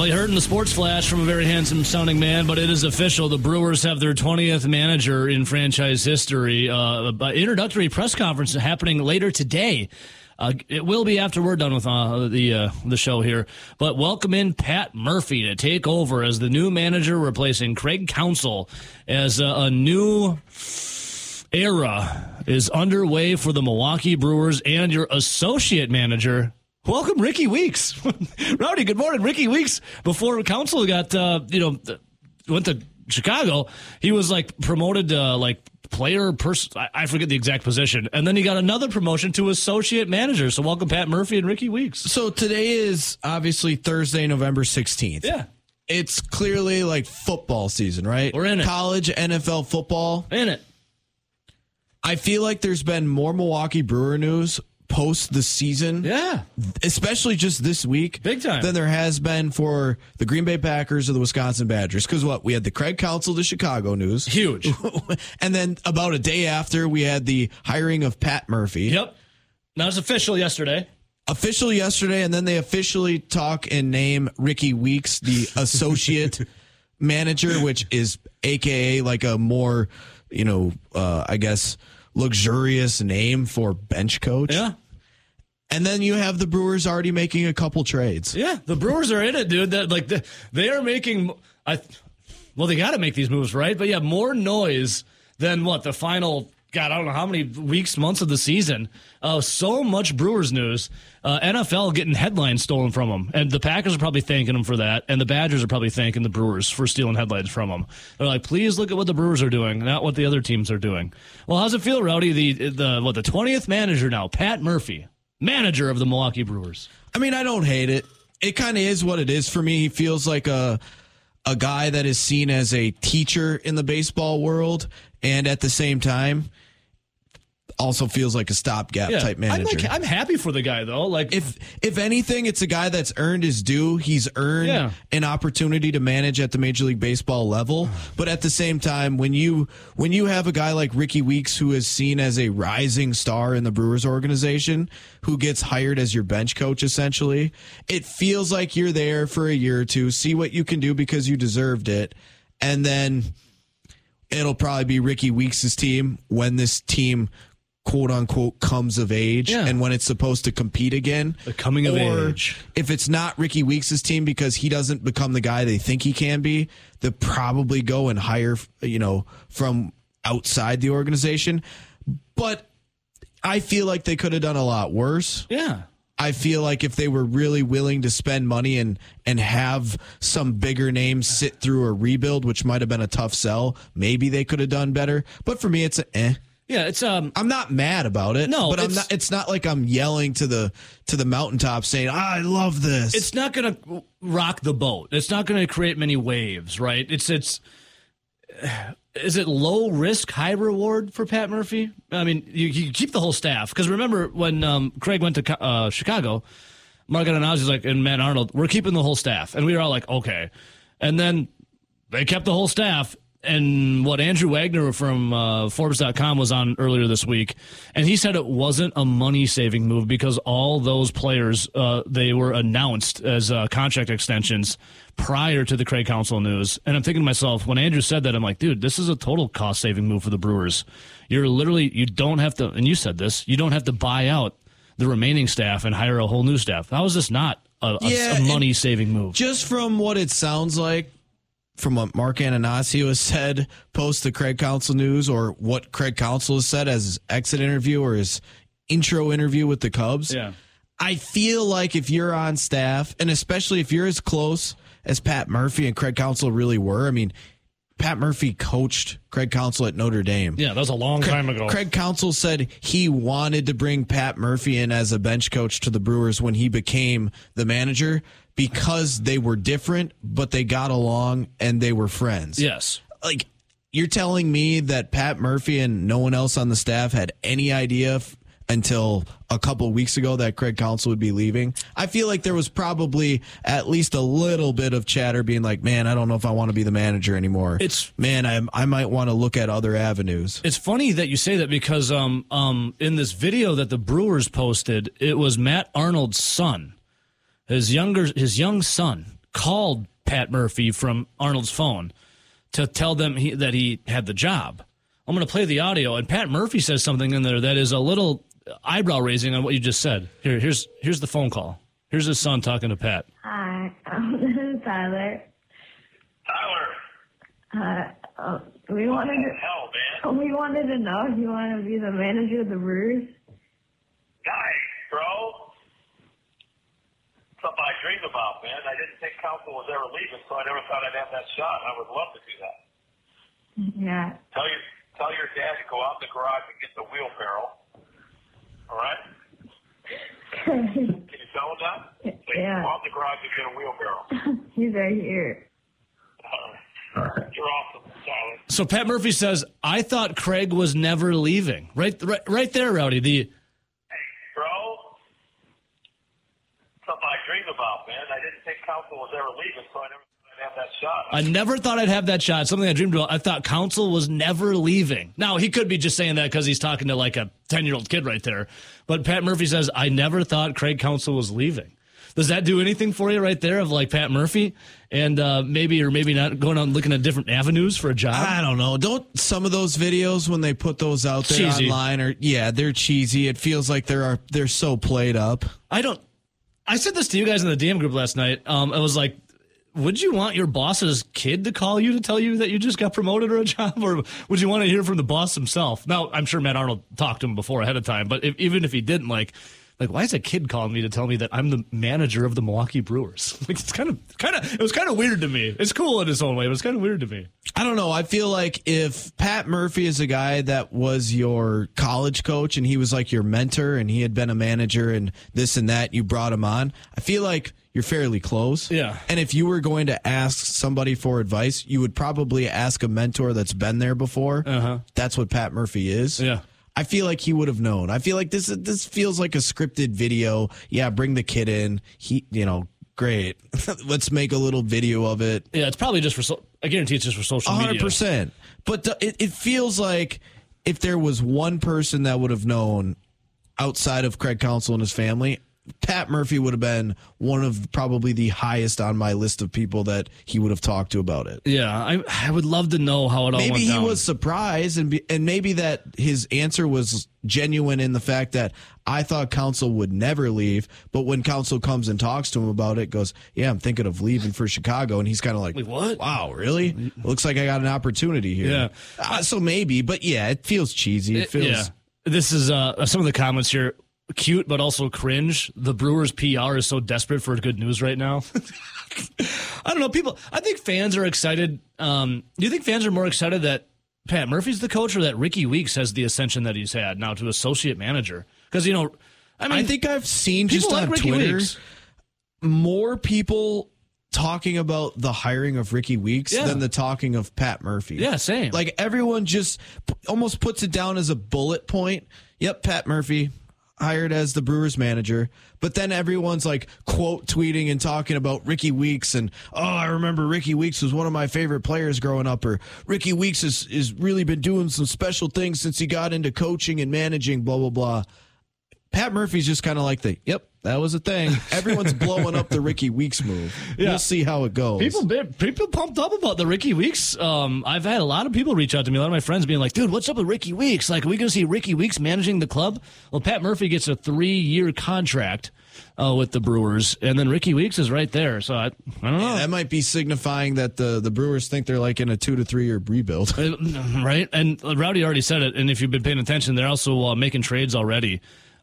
Well, you heard in the sports flash from a very handsome sounding man, but it is official. The Brewers have their 20th manager in franchise history. Uh, introductory press conference happening later today. Uh, it will be after we're done with uh, the uh, the show here. But welcome in Pat Murphy to take over as the new manager, replacing Craig Counsell as a, a new era is underway for the Milwaukee Brewers and your associate manager. Welcome, Rickie Weeks. Rowdy, good morning. Rickie Weeks, before Counsell got, uh, you know, went to Chicago, he was like promoted to like player person. I forget the exact position, and then he got another promotion to associate manager. So welcome, Pat Murphy and Rickie Weeks. So today is obviously Thursday, November sixteenth. Yeah, it's clearly like football season, right? We're in it. College NFL football in it. I feel like there's been more Milwaukee Brewer news post the season. Yeah. Especially just this week. Big time. Than there has been for the Green Bay Packers or the Wisconsin Badgers. Because what? We had the Craig Counsell to Chicago news. Huge. and then about a day after, we had the hiring of Pat Murphy. Yep. That was official yesterday. Official yesterday, and then they officially talk and name Rickie Weeks the associate manager, which is AKA like a more, you know, uh, I guess luxurious name for bench coach. Yeah. And then you have the Brewers already making a couple trades. Yeah, the Brewers are in it, dude. That like the, they are making. I well, they got to make these moves, right? But yeah, more noise than what the final God, I don't know how many weeks, months of the season. Uh, so much Brewers news. Uh, NFL getting headlines stolen from them. And the Packers are probably thanking them for that. And the Badgers are probably thanking the Brewers for stealing headlines from them. They're like, please look at what the Brewers are doing, not what the other teams are doing. Well, how's it feel, Rowdy? The, the, what, the 20th manager now, Pat Murphy, manager of the Milwaukee Brewers. I mean, I don't hate it. It kind of is what it is for me. He feels like a a guy that is seen as a teacher in the baseball world and at the same time also feels like a stopgap yeah. type manager. I'm, like, I'm, happy for the guy though. Like if if anything, it's a guy that's earned his due. He's earned yeah. an opportunity to manage at the Major League Baseball level. But at the same time, when you when you have a guy like Rickie Weeks who is seen as a rising star in the Brewers organization, who gets hired as your bench coach essentially, it feels like you're there for a year or two, see what you can do because you deserved it, and then it'll probably be Rickie Weeks' team when this team quote unquote comes of age yeah. and when it's supposed to compete again. The coming of age. If it's not Rickie Weeks' team because he doesn't become the guy they think he can be, they'll probably go and hire, you know, from outside the organization. But I feel like they could have done a lot worse. Yeah. I feel like if they were really willing to spend money and and have some bigger names sit through a rebuild, which might have been a tough sell, maybe they could have done better. But for me, it's a eh. Yeah, it's um. I'm not mad about it. No, but I'm not. It's not like I'm yelling to the to the mountaintop saying ah, I love this. It's not going to rock the boat. It's not going to create many waves, right? It's it's. Is it low risk, high reward for Pat Murphy? I mean, you, you keep the whole staff because remember when um, Craig went to uh, Chicago, Mark was like, and Matt Arnold, we're keeping the whole staff, and we were all like, okay, and then they kept the whole staff and what Andrew Wagner from uh, Forbes.com was on earlier this week, and he said it wasn't a money saving move because all those players uh, they were announced as uh, contract extensions prior to the Craig Counsell news. And I'm thinking to myself, when Andrew said that, I'm like, dude, this is a total cost saving move for the Brewers. You're literally you don't have to, and you said this, you don't have to buy out the remaining staff and hire a whole new staff. How is this not a, yeah, a money saving move? Just from what it sounds like from what Mark Attanasio has said post the Craig Counsell news or what Craig Counsell has said as his exit interview or his intro interview with the Cubs. Yeah. I feel like if you're on staff, and especially if you're as close as Pat Murphy and Craig Counsell really were, I mean, Pat Murphy coached Craig Counsell at Notre Dame. Yeah, that was a long Craig, time ago. Craig Counsell said he wanted to bring Pat Murphy in as a bench coach to the Brewers when he became the manager because they were different, but they got along and they were friends. Yes. Like, you're telling me that Pat Murphy and no one else on the staff had any idea f- until a couple weeks ago that Craig Counsell would be leaving. I feel like there was probably at least a little bit of chatter being like, man, I don't know if I want to be the manager anymore. It's man, I, I might want to look at other avenues. It's funny that you say that because um um in this video that the Brewers posted, it was Matt Arnold's son his younger his young son called Pat Murphy from Arnold's phone to tell them he, that he had the job. I'm going to play the audio, and Pat Murphy says something in there that is a little eyebrow raising on what you just said. Here, here's here's the phone call. Here's his son talking to Pat. Hi, I'm is Tyler. Tyler. Uh, uh, we wanted to, Hell, man. we wanted to know if you want to be the manager of the Brewers. Nice, bro. Something I dream about, man. I didn't think Counsell was ever leaving, so I never thought I'd have that shot. I would love to do that. Yeah. Tell your tell your dad to go out in the garage and get the wheelbarrow. All right? Can you tell him that? Say, Yeah. Go out the garage and get a wheelbarrow. He's right here. All right. You're awesome, Tyler. So Pat Murphy says, "I thought Craig was never leaving." Right, right, right there, Rowdy. The Bro, something I dreamed about, man. I didn't think Counsell was ever leaving, so I never thought I'd have that shot. I never thought I'd have that shot. Something I dreamed about. I thought Counsell was never leaving. Now he could be just saying that because he's talking to like a ten-year-old kid right there. But Pat Murphy says, "I never thought Craig Counsell was leaving." Does that do anything for you right there of like Pat Murphy and uh, maybe or maybe not going on looking at different avenues for a job? I don't know. Don't some of those videos when they put those out there Cheesy. online or yeah, they're cheesy. It feels like they're they're so played up. I don't. I said this to you guys in the DM group last night. Um, I was like, would you want your boss's kid to call you to tell you that you just got promoted or a job, or would you want to hear from the boss himself? Now, I'm sure Matt Arnold talked to him before ahead of time, but if, even if he didn't, like, like why is a kid calling me to tell me that I'm the manager of the Milwaukee Brewers? Like, it's kind of, kind of, it was kind of weird to me. It's cool in its own way, but it's kind of weird to me. I don't know. I feel like if Pat Murphy is a guy that was your college coach and he was like your mentor and he had been a manager and this and that, you brought him on. I feel like you're fairly close. Yeah. And if you were going to ask somebody for advice, you would probably ask a mentor that's been there before. Uh-huh. That's what Pat Murphy is. Yeah. I feel like he would have known. I feel like this this feels like a scripted video. Yeah, bring the kid in. He, you know, great. Let's make a little video of it. Yeah, it's probably just for, so, I guarantee it's just for social media. hundred percent. But th- it, it feels like if there was one person that would have known outside of Craig Counsell and his family, Pat Murphy would have been one of probably the highest on my list of people that he would have talked to about it. Yeah, I, I would love to know how it all Maybe went he down. was surprised, and be, and maybe that his answer was genuine in the fact that I thought Counsell would never leave, but when Counsell comes and talks to him about it, goes, "Yeah, I'm thinking of leaving for Chicago," and he's kind of like, Wait, what? Wow, really? Looks like I got an opportunity here." Yeah. Uh, so maybe, but yeah, it feels cheesy. It feels. yeah. This is uh, some of the comments here. Cute, but also cringe. The Brewers PR is so desperate for good news right now. I don't know. People, I think fans are excited. Um, do you think fans are more excited that Pat Murphy's the coach or that Rickie Weeks has the ascension that he's had now to associate manager? Because, you know, I mean, I think I've seen just like on Ricky Twitter Weeks. more people talking about the hiring of Rickie Weeks Yeah. than the talking of Pat Murphy. Yeah, same. Like everyone just p- almost puts it down as a bullet point. Yep, Pat Murphy hired as the Brewers manager, but then everyone's like quote tweeting and talking about Rickie Weeks and oh, I remember Rickie Weeks was one of my favorite players growing up or Rickie Weeks has is really been doing some special things since he got into coaching and managing blah blah blah. Pat Murphy's just kind of like the, yep, that was a thing. Everyone's blowing up the Rickie Weeks move. Yeah. We'll see how it goes. People, people pumped up about the Rickie Weeks. Um, I've had a lot of people reach out to me. A lot of my friends being like, "Dude, what's up with Rickie Weeks? Like, are we going to see Rickie Weeks managing the club?" Well, Pat Murphy gets a three-year contract uh, with the Brewers, and then Rickie Weeks is right there. So I, I don't know. that might be signifying that the, the Brewers think they're like in a two to three year rebuild. Right? And Rowdy already said it. And if you've been paying attention, they're also uh, making trades already.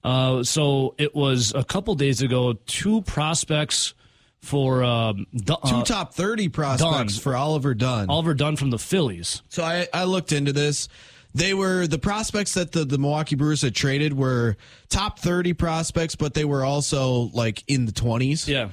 Uh, so it was a couple days ago. Two prospects for um, Du- Two uh, top 30 prospects Dunn. for Oliver Dunn. Oliver Dunn from the Phillies. So I, I looked into this. They were the prospects that the, the Milwaukee Brewers had traded were top 30 prospects, but they were also like in the 20s. Yeah.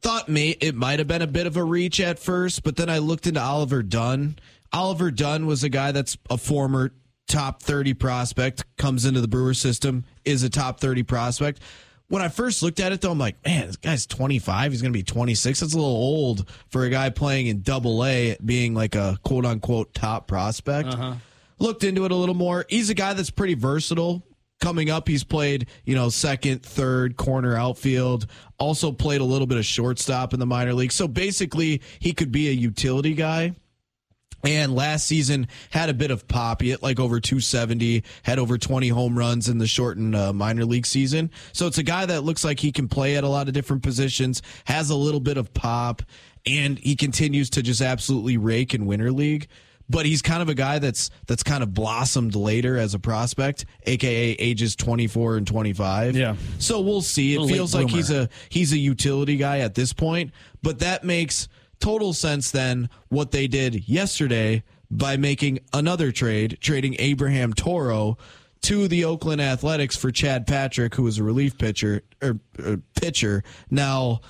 Thought may, it might have been a bit of a reach at first, but then I looked into Oliver Dunn. Oliver Dunn was a guy that's a former top 30 prospect, comes into the Brewer system, is a top 30 prospect. When I first looked at it, though, I'm like, man, this guy's 25. He's going to be 26. That's a little old for a guy playing in double A, being like a quote unquote top prospect. Uh-huh. Looked into it a little more. He's a guy that's pretty versatile. coming up, he's played, you know, second, third, corner outfield, also played a little bit of shortstop in the minor league. So basically, he could be a utility guy. And last season had a bit of pop. He hit like over 270, had over 20 home runs in the shortened uh, minor league season. So it's a guy that looks like he can play at a lot of different positions, has a little bit of pop, and he continues to just absolutely rake in winter league but he's kind of a guy that's that's kind of blossomed later as a prospect, aka ages 24 and 25. Yeah. So we'll see. It feels like he's a he's a utility guy at this point, but that makes total sense then what they did yesterday by making another trade, trading Abraham Toro to the Oakland Athletics for Chad Patrick, who was a relief pitcher or, or pitcher. Now,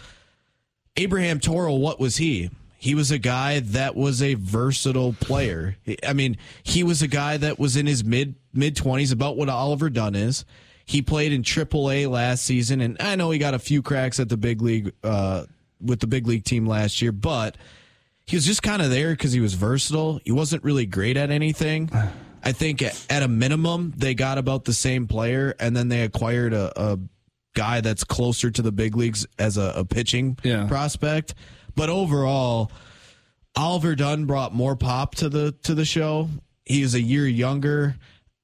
Abraham Toro, what was he? He was a guy that was a versatile player. I mean, he was a guy that was in his mid mid twenties, about what Oliver Dunn is. He played in AAA last season, and I know he got a few cracks at the big league uh, with the big league team last year, but he was just kind of there because he was versatile. He wasn't really great at anything. I think at a minimum they got about the same player, and then they acquired a, a guy that's closer to the big leagues as a, a pitching yeah. prospect. But overall, Oliver Dunn brought more pop to the to the show. He was a year younger,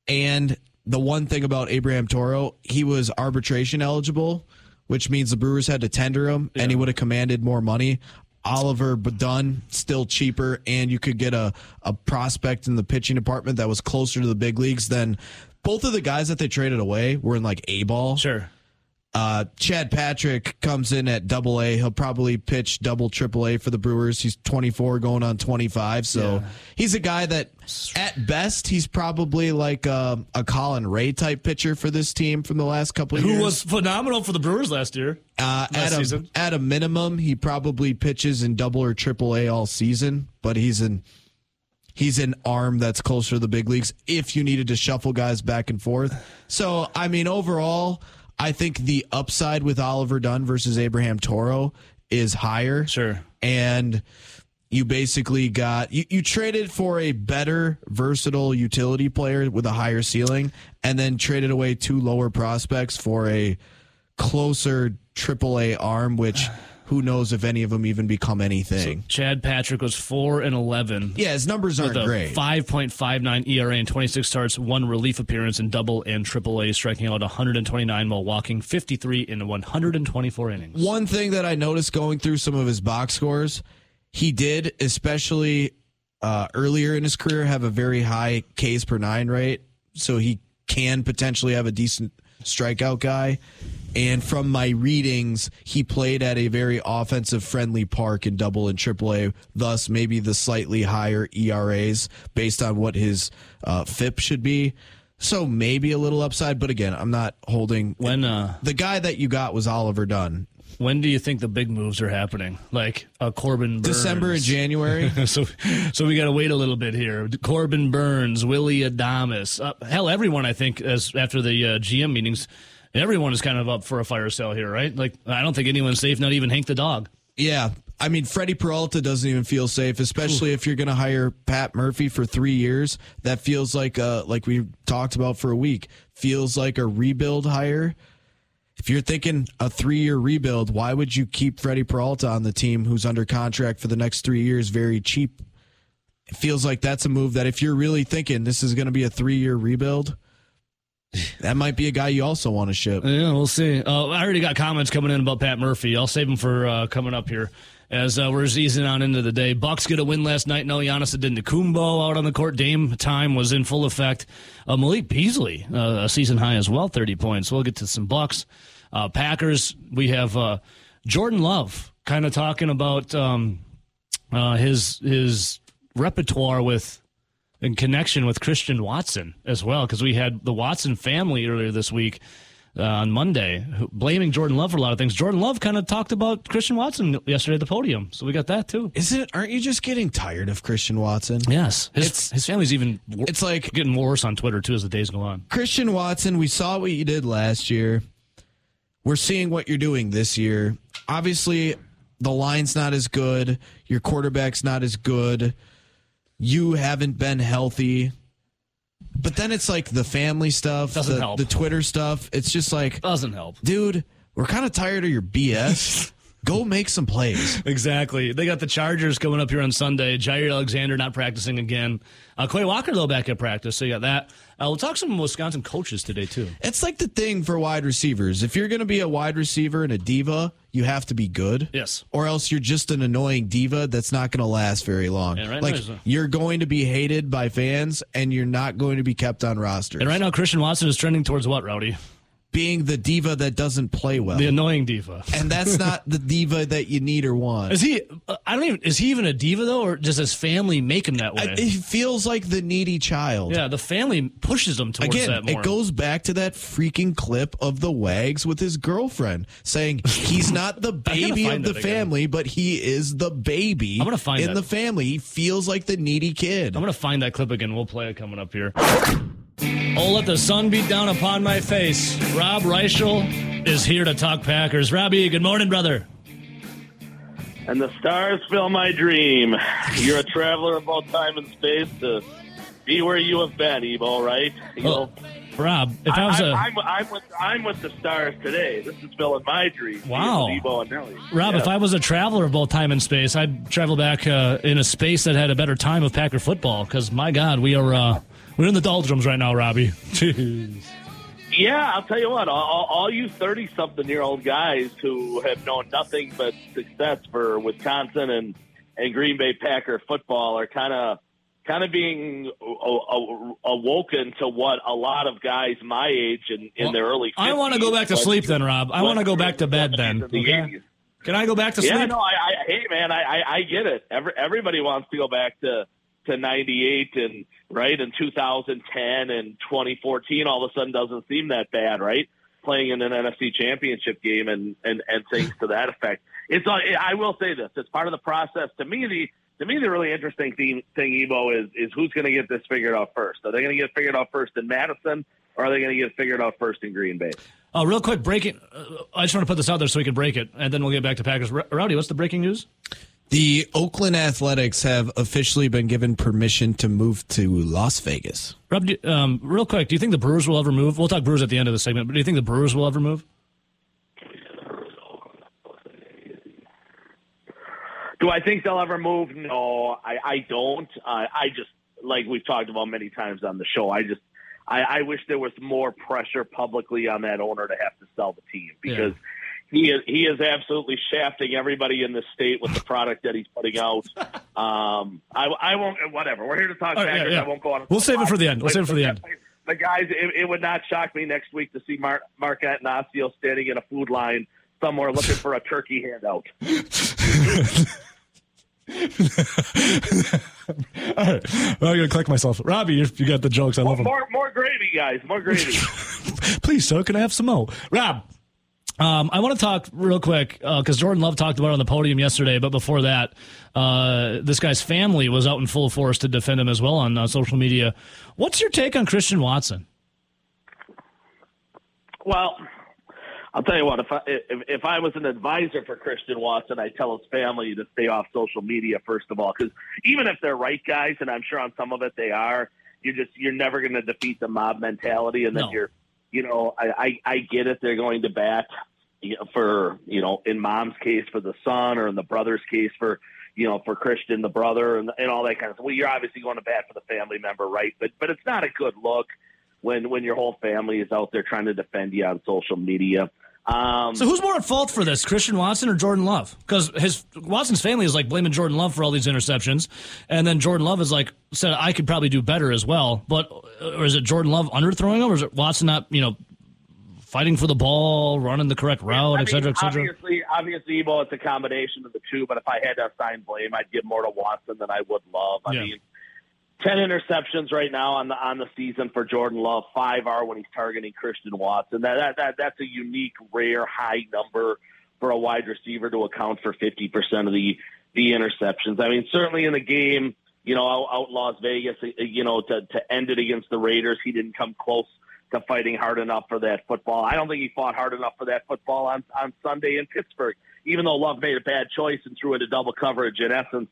and the one thing about Abraham Toro, he was arbitration eligible, which means the Brewers had to tender him, yeah. and he would have commanded more money. Oliver Dunn still cheaper, and you could get a, a prospect in the pitching department that was closer to the big leagues than both of the guys that they traded away were in like A ball. Sure. Uh, Chad Patrick comes in at double A. He'll probably pitch double triple A for the Brewers. He's 24 going on 25. So yeah. he's a guy that at best, he's probably like a, a, Colin Rea type pitcher for this team from the last couple of Who years. Who was phenomenal for the Brewers last year. Uh, last at, a, season. at a minimum, he probably pitches in double or triple A all season, but he's in. He's an arm that's closer to the big leagues if you needed to shuffle guys back and forth. So, I mean, overall, I think the upside with Oliver Dunn versus Abraham Toro is higher. Sure. And you basically got you, you traded for a better versatile utility player with a higher ceiling and then traded away two lower prospects for a closer AAA arm which who knows if any of them even become anything. So Chad Patrick was four and eleven. Yeah, his numbers aren't great. Five point five nine ERA and twenty six starts, one relief appearance in double and triple A, striking out one hundred and twenty nine while walking fifty three in one hundred and twenty four innings. One thing that I noticed going through some of his box scores, he did, especially uh, earlier in his career, have a very high Ks per nine rate, so he can potentially have a decent strikeout guy. And from my readings, he played at a very offensive friendly park in double and triple A, thus maybe the slightly higher ERAs based on what his uh, FIP should be. So maybe a little upside, but again, I'm not holding. When uh, the guy that you got was Oliver Dunn. When do you think the big moves are happening? Like uh, Corbin Burnes. December and January. so, so we got to wait a little bit here. Corbin Burnes, Willie Adames, uh, hell, everyone. I think as after the uh, GM meetings everyone is kind of up for a fire sale here, right? Like, I don't think anyone's safe, not even Hank the dog. Yeah. I mean, Freddie Peralta doesn't even feel safe, especially Ooh. if you're going to hire Pat Murphy for three years. That feels like, uh, like we talked about for a week, feels like a rebuild hire. If you're thinking a three year rebuild, why would you keep Freddie Peralta on the team who's under contract for the next three years very cheap? It feels like that's a move that if you're really thinking this is going to be a three year rebuild, that might be a guy you also want to ship. Yeah, we'll see. Uh, I already got comments coming in about Pat Murphy. I'll save them for uh, coming up here as uh, we're easing on into the day. Bucks get a win last night. No Giannis Antetokounmpo out on the court. Dame time was in full effect. Uh, Malik Beasley, uh, a season high as well, 30 points. We'll get to some Bucks. Uh, Packers, we have Jordan Love kind of talking about um, his his repertoire with in connection with Christian Watson as well, because we had the Watson family earlier this week uh, on Monday blaming Jordan Love for a lot of things. Jordan Love kind of talked about Christian Watson yesterday at the podium, so we got that too. Is it? Aren't you just getting tired of Christian Watson? Yes, his, it's, his family's even. It's like getting worse on Twitter too as the days go on. Christian Watson, we saw what you did last year. We're seeing what you're doing this year. Obviously, the line's not as good. Your quarterback's not as good you haven't been healthy. but then it's like the family stuff, Doesn't the, help. the Twitter stuff. It's just like, Doesn't help. dude, we're kind of tired of your BS. Go make some plays. Exactly. They got the Chargers coming up here on Sunday. Jaire Alexander not practicing again. Uh, Quay Walker, though, back at practice. So you got that. Uh, we'll talk some Wisconsin coaches today, too. It's like the thing for wide receivers. If you're going to be a wide receiver and a diva, you have to be good. Yes. Or else you're just an annoying diva that's not going to last very long. Right like now you're going to be hated by fans and you're not going to be kept on rosters. And right now, Christian Watson is trending towards what, Rowdy? Being the diva that doesn't play well. The annoying diva. and that's not the diva that you need or want. Is he? uh, I don't even. Is he even a diva though, or does his family make him that way? I- It feels like the needy child. yeah, the family pushes him towards Again, that more. it goes back to that freaking clip of the wags with his girlfriend saying he's not the baby of the it again. family, but he is the baby I'm gonna find in that. the family. He feels like the needy kid. I'm gonna find that clip again. We'll play it coming up here. Oh, let the sun beat down upon my face. Rob Reischel is here to talk Packers. Robbie, good morning, brother. And the stars fill my dream. You're a traveler of both time and space to be where you have been, Evo, right? You Oh, Rob, if I was I, a am I'm with I'm with the stars today. This is filling my dream. Wow. Evo and Nelly. Rob, Yeah. if I was a traveler of both time and space, I'd travel back uh, in a space that had a better time of Packer football. Because my God, we are uh, we're in the doldrums right now, Robbie. Jeez. Yeah, I'll tell you what. All, all you thirty-something-year-old guys who have known nothing but success for Wisconsin and and Green Bay Packer football are kind of kind of being awoken to what a lot of guys my age and in Well, their early. I want to go back to sleep then, Rob. I want to go back to bed then. the Okay? Can I go back to Yeah, sleep? no, I, I hey man, I, I, I get it. Every, everybody wants to go back to to '98 and right in 2010 and 2014. All of a sudden, doesn't seem that bad, right? Playing in an NFC Championship game and and and things to that effect. It's I will say this: it's part of the process. To me, the to me the really interesting thing, thing Evo is is who's going to get this figured out first. Are they going to get figured out first in Madison, or are they going to get figured out first in Green Bay? Oh, real quick, breaking. Uh, I just want to put this out there so we can break it, and then we'll get back to Packers. R- Rowdy, what's the breaking news? The Oakland Athletics have officially been given permission to move to Las Vegas. Rob, do, um, real quick, do you think the Brewers will ever move? We'll talk Brewers at the end of the segment, but do you think the Brewers will ever move? Do I think they'll ever move? No, I, I don't. I, I just like we've talked about many times on the show. I just I, I wish there was more pressure publicly on that owner to have to sell the team because he is he is absolutely shafting everybody in the state with the product that he's putting out. Um, I, I won't. Whatever. We're here to talk All right, Packers. yeah. I won't go on. We'll save it for the end. We'll save it for the end. But guys, it, it would not shock me next week to see Mark Mark Attanasio standing in a food line somewhere looking for a turkey handout. All right, well, I'm gonna click myself. Robbie, you, you got the jokes. I love them. More, more gravy, guys. More gravy. Please, sir, can I have some more? Rob, um, I want to talk real quick because Jordan Love talked about it on the podium yesterday. But before that, uh, this guy's family was out in full force to defend him as well on uh, social media. What's your take on Christian Watson? well, I'll tell you what. If I if, if I was an advisor for Christian Watson, I'd tell his family to stay off social media first of all, because even if they're right guys, and I'm sure on some of it they are, you're just you're never going to defeat the mob mentality, and then No. you're, you know, I, I I get it. They're going to bat for you know, in mom's case for the son, or in the brother's case for you know, for Christian the brother, and and all that kind of stuff. Well, you're obviously going to bat for the family member, right? But but it's not a good look when when your whole family is out there trying to defend you on social media. Um, So who's more at fault for this, Christian Watson or Jordan Love? Because his Watson's family is like blaming Jordan Love for all these interceptions, and then Jordan Love is like said I could probably do better as well. But or is it Jordan Love underthrowing him, or is it Watson not you know fighting for the ball, running the correct route, I et cetera, mean, et cetera? Obviously, obviously, Evo, it's a combination of the two. But if I had to assign blame, I'd give more to Watson than I would Love. I Yeah. mean, ten interceptions right now on the on the season for Jordan Love. Five are when he's targeting Christian Watson. That that, that that's a unique, rare, high number for a wide receiver to account for fifty percent of the the interceptions. I mean, certainly in the game, you know, out, out Las Vegas, uh, you know, to to end it against the Raiders, he didn't come close to fighting hard enough for that football. I don't think he fought hard enough for that football on on Sunday in Pittsburgh. Even though Love made a bad choice and threw into double coverage, in essence,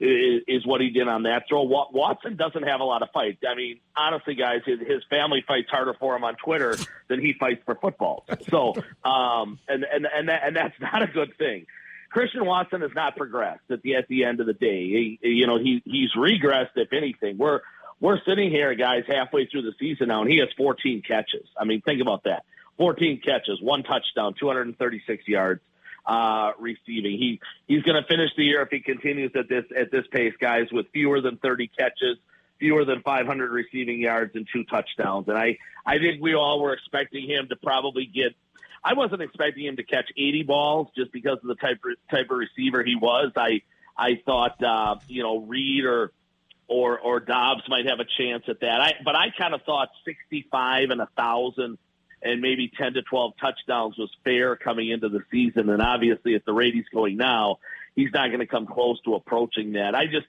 is, is what he did on that throw. Watson doesn't have a lot of fights. I mean, honestly, guys, his, his family fights harder for him on Twitter than he fights for football. So, um, and and and that, and that's not a good thing. Christian Watson has not progressed at the at the end of the day. He, you know, he he's regressed if anything. We're we're sitting here, guys, halfway through the season now, and he has 14 catches. I mean, think about that: 14 catches, one touchdown, 236 yards uh, receiving. He he's going to finish the year if he continues at this at this pace, guys, with fewer than 30 catches, fewer than 500 receiving yards, and two touchdowns. And I I think we all were expecting him to probably get. I wasn't expecting him to catch 80 balls just because of the type type of receiver he was. I I thought uh, you know Reed or or or Doubs might have a chance at that. I but I kind of thought 65 and a thousand and maybe 10 to 12 touchdowns was fair coming into the season. And obviously, at the rate he's going now, he's not going to come close to approaching that. I just,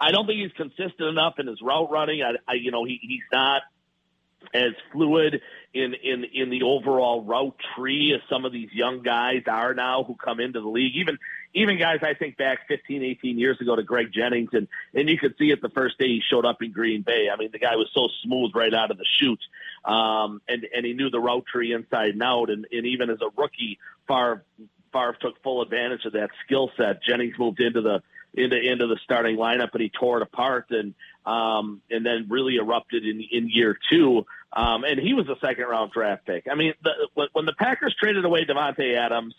I don't think he's consistent enough in his route running. I, I you know, he, he's not as fluid in, in, in the overall route tree as some of these young guys are now who come into the league. Even, even guys I think back 15, 18 years ago to Greg Jennings and, and you could see it the first day he showed up in Green Bay. I mean, the guy was so smooth right out of the chute. Um, and, and he knew the route tree inside and out. And, and even as a rookie, Favre, Favre took full advantage of that skill set. Jennings moved into the, into into the starting lineup and he tore it apart and um and then really erupted in in year two um and he was a second round draft pick. I mean the, when the Packers traded away Davante Adams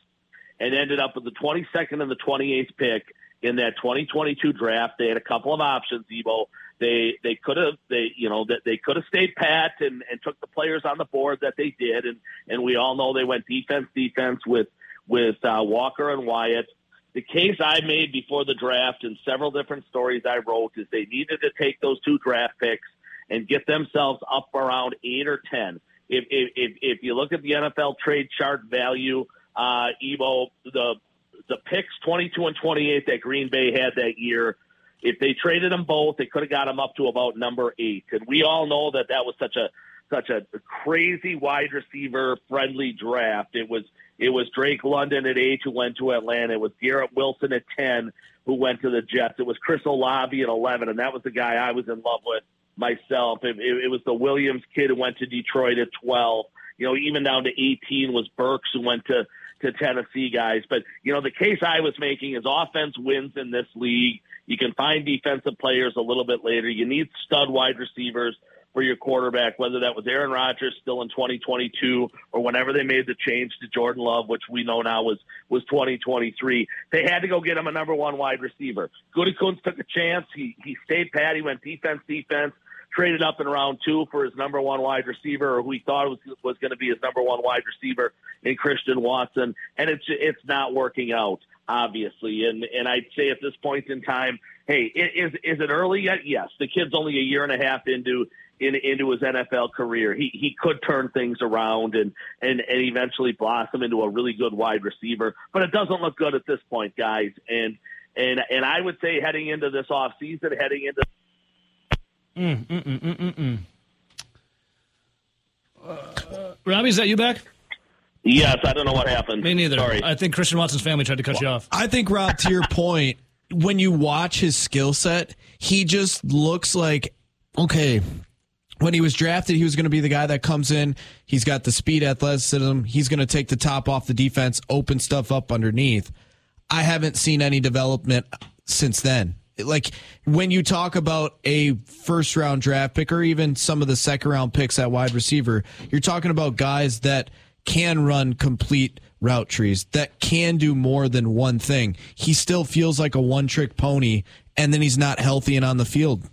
and ended up with the 22nd and the 28th pick in that 2022 draft. They had a couple of options, Evo. They they could have they you know that they could have stayed pat and, and took the players on the board that they did, and and we all know they went defense defense with with uh, Walker and Wyatt. The case I made before the draft and several different stories I wrote is they needed to take those two draft picks and get themselves up around eight or ten. If if if you look at the NFL trade chart value uh, Evo, the the picks 22 and 28 that Green Bay had that year. If they traded them both, they could have got them up to about number eight. And we all know that that was such a such a crazy wide receiver friendly draft. It was it was Drake London at eight who went to Atlanta. It was Garrett Wilson at ten who went to the Jets. It was Chris Olave at eleven, and that was the guy I was in love with myself. It, it, it was the Williams kid who went to Detroit at twelve. You know, even down to eighteen was Burks who went to to Tennessee guys. But, you know, the case I was making is offense wins in this league. You can find defensive players a little bit later. You need stud wide receivers for your quarterback, whether that was Aaron Rodgers still in 2022 or whenever they made the change to Jordan Love, which we know now was, was 2023. They had to go get him a number one wide receiver. Gutekunst took a chance. He, he stayed pat. He went defense, defense traded up in round two for his number one wide receiver, or who he thought was was going to be his number one wide receiver in Christian Watson, and it's it's not working out, obviously. And and I'd say at this point in time, hey, is is it early yet? Yes, the kid's only a year and a half into in, into his NFL career. He he could turn things around and, and and eventually blossom into a really good wide receiver, but it doesn't look good at this point, guys. And and and I would say heading into this off season, heading into Mm, mm, mm, mm, mm, mm. Uh, Robbie, is that you back? Yes, I don't know what happened. Me neither. Sorry. I think Christian Watson's family tried to cut well, you off. I think, Rob, to your point, when you watch his skill set, he just looks like, okay, when he was drafted, he was going to be the guy that comes in. He's got the speed, athleticism. He's going to take the top off the defense, open stuff up underneath. I haven't seen any development since then like when you talk about a first round draft pick or even some of the second round picks at wide receiver, you're talking about guys that can run complete route trees, that can do more than one thing. He still feels like a one trick pony, and then he's not healthy and on the field.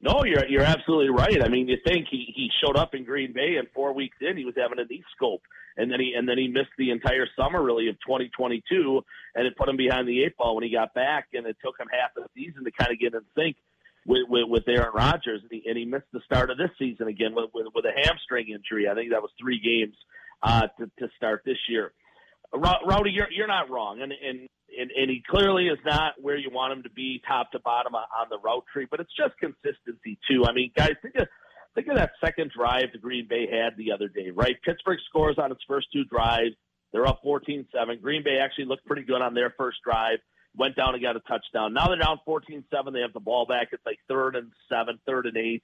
No, you're you're absolutely right. I mean, you think he he showed up in Green Bay and four weeks in he was having a knee scope, and then he and then he missed the entire summer really of 2022, and it put him behind the eight ball when he got back, and it took him half the season to kind of get in sync with with, with Aaron Rodgers, and he, and he missed the start of this season again with, with with a hamstring injury. I think that was three games uh, to to start this year. Rowdy, you're you're not wrong, and and and, and he clearly is not where you want him to be, top to bottom on, on the route tree. But it's just consistency too. I mean, guys, think of think of that second drive the Green Bay had the other day, right? Pittsburgh scores on its first two drives. They're up 14-7. Green Bay actually looked pretty good on their first drive. Went down and got a touchdown. Now they're down 14-7. They have the ball back. It's like third and seven, third and eight.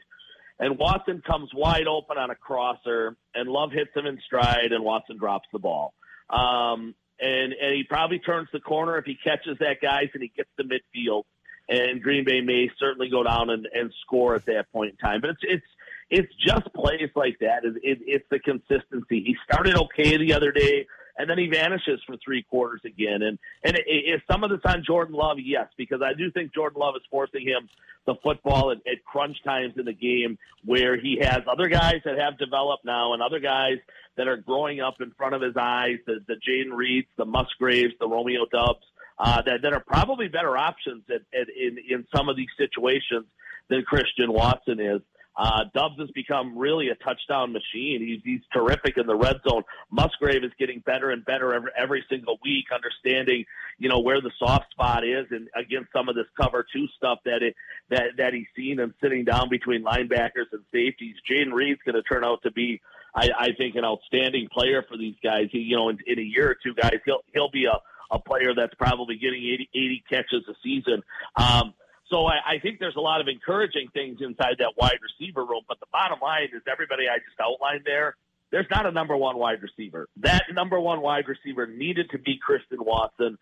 And Watson comes wide open on a crosser, and Love hits him in stride, and Watson drops the ball. Um, and and he probably turns the corner if he catches that guys and he gets to midfield. And Green Bay may certainly go down and, and score at that point in time. But it's it's it's just plays like that. It, it, it's the consistency. He started okay the other day and then he vanishes for three quarters again. And and is some of this on Jordan Love? Yes, because I do think Jordan Love is forcing him the football at, at crunch times in the game where he has other guys that have developed now and other guys that are growing up in front of his eyes. The the Jayden Reeds, the Musgraves, the Romeo Doubs. Uh, that, that are probably better options at, at, in, in some of these situations than Christian Watson is. Uh, Doubs has become really a touchdown machine. He's, he's terrific in the red zone. Musgrave is getting better and better every, every single week, understanding, you know, where the soft spot is and against some of this cover two stuff that it, that, that he's seen and sitting down between linebackers and safeties. Jayden Reed's going to turn out to be, I, I think, an outstanding player for these guys. He, you know, in, in a year or two, guys, he'll, he'll be a, a player that's probably getting 80, 80 catches a season. Um, so I, I think there's a lot of encouraging things inside that wide receiver room. But the bottom line is everybody I just outlined there, there's not a number one wide receiver. That number one wide receiver needed to be Christian Watson.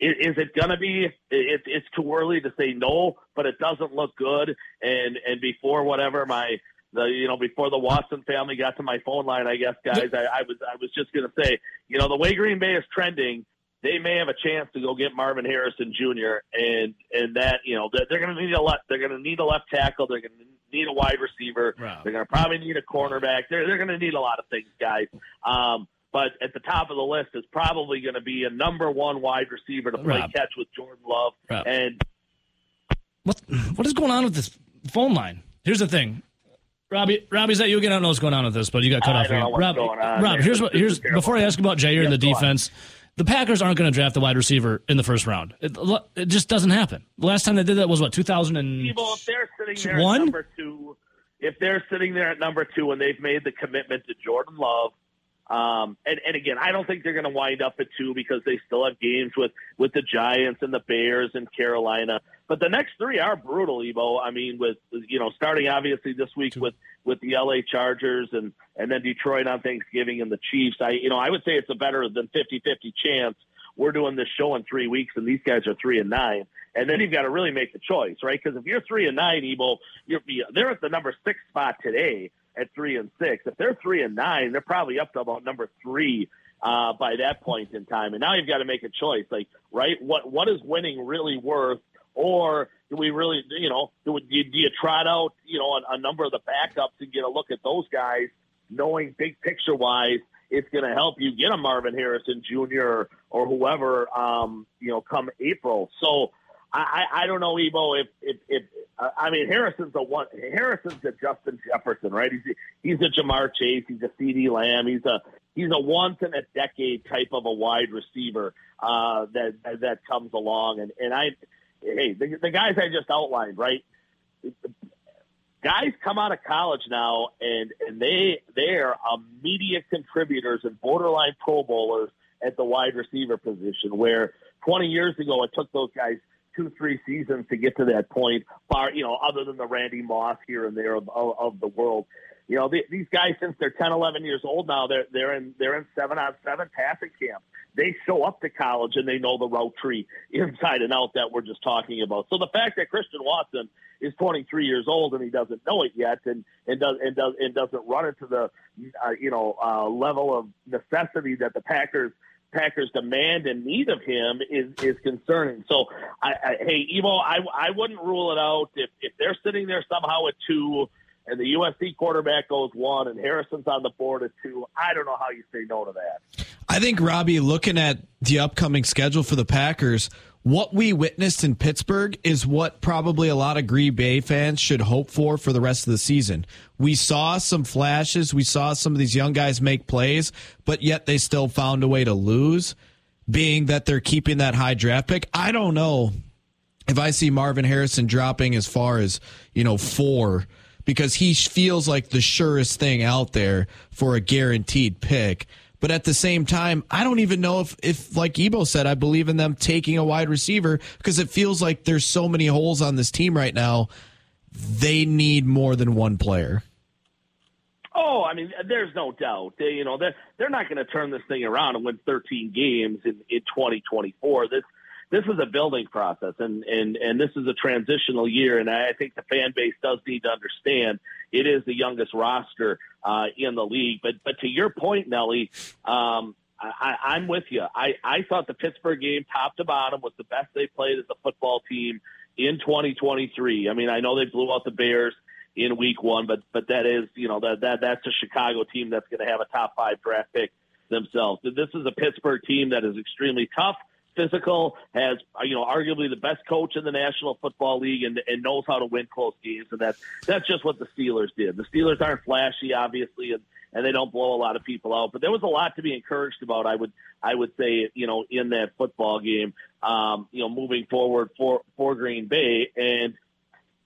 Is, is it going to be? It, it's too early to say no, but it doesn't look good. And and before whatever my the you know before the Watson family got to my phone line, I guess guys, I, I was I was just going to say, you know, the way Green Bay is trending, they may have a chance to go get Marvin Harrison Jr. and and that you know they're going to need a left they're going to need a left tackle they're going to need a wide receiver wow. they're going to probably need a cornerback they're they're going to need a lot of things guys. Um, but at the top of the list is probably going to be a number one wide receiver to play Rob. catch with Jordan Love Rob. and what what is going on with this phone line? Here's the thing. Robbie, Robbie, is that you again? I don't know what's going on with this, but you got cut I off here. Rob, Rob, here's what here's before I ask about Jaire and the defense the Packers aren't going to draft the wide receiver in the first round. It, it, just doesn't happen. The last time they did that was what 2000 and if they're sitting there at number two, if they're sitting there at number two and they've made the commitment to Jordan Love, um, and, and again, I don't think they're going to wind up at two because they still have games with with the Giants and the Bears and Carolina. But the next three are brutal, Evo. I mean, with you know, starting obviously this week with with the LA Chargers and and then Detroit on Thanksgiving and the Chiefs. I you know, I would say it's a better than 50-50 chance we're doing this show in three weeks and these guys are three and nine. And then you've got to really make the choice, right? Because if you're three and nine, Evo, you're they're at the number six spot today at three and six. If they're three and nine, they're probably up to about number three uh, by that point in time. And now you've got to make a choice, like right, what what is winning really worth? Or do we really, you know, do, you, do you trot out, you know, a, a number of the backups and get a look at those guys, knowing big picture wise, it's going to help you get a Marvin Harrison Jr. or, whoever, um, you know, come April. So I, I don't know, Evo, if, if, if I mean, Harrison's a one, Harrison's a Justin Jefferson, right? He's, he's a Ja'Marr Chase. He's a CeeDee Lamb. He's a, he's a once in a decade type of a wide receiver, uh, that, that comes along. And, and I, hey, the, the guys I just outlined, right? Guys come out of college now, and and they they are immediate contributors and borderline Pro Bowlers at the wide receiver position. Where 20 years ago, it took those guys two, three seasons to get to that point. Far, you know, other than the Randy Moss here and there of, of, of the world. You know, the, these guys since they're 10, 11 years old now, they're they're in they're in seven on seven passing camp they show up to college and they know the route tree inside and out that we're just talking about. So the fact that Christian Watson is 23 years old and he doesn't know it yet and and does and does and doesn't run into the uh, you know uh, level of necessity that the Packers Packers demand and need of him is is concerning. So, I, I, hey, Evo, I I wouldn't rule it out if if they're sitting there somehow at two and the USC quarterback goes one, and Harrison's on the board at two. I don't know how you say no to that. I think Robbie, looking at the upcoming schedule for the Packers, what we witnessed in Pittsburgh is what probably a lot of Green Bay fans should hope for for the rest of the season. We saw some flashes, we saw some of these young guys make plays, but yet they still found a way to lose. Being that they're keeping that high draft pick, I don't know if I see Marvin Harrison dropping as far as you know four because he feels like the surest thing out there for a guaranteed pick. But at the same time, I don't even know if, if like Evo said, I believe in them taking a wide receiver because it feels like there's so many holes on this team right now. They need more than one player. Oh, I mean, there's no doubt. They, you know, they're they're not going to turn this thing around and win 13 games in in 2024. This this is a building process, and and and this is a transitional year, and I think the fan base does need to understand it is the youngest roster uh, in the league. But but to your point, Nelly, um, I, I'm with you. I I thought the Pittsburgh game, top to bottom, was the best they played as a football team in 2023. I mean, I know they blew out the Bears in week one, but but that is you know that that that's a Chicago team that's going to have a top five draft pick themselves. This is a Pittsburgh team that is extremely tough, physical, has you know arguably the best coach in the National Football League, and, and knows how to win close games. And that's that's just what the Steelers did. The Steelers aren't flashy, obviously, and and they don't blow a lot of people out. But there was a lot to be encouraged about. I would I would say you know in that football game, um, you know moving forward for for Green Bay and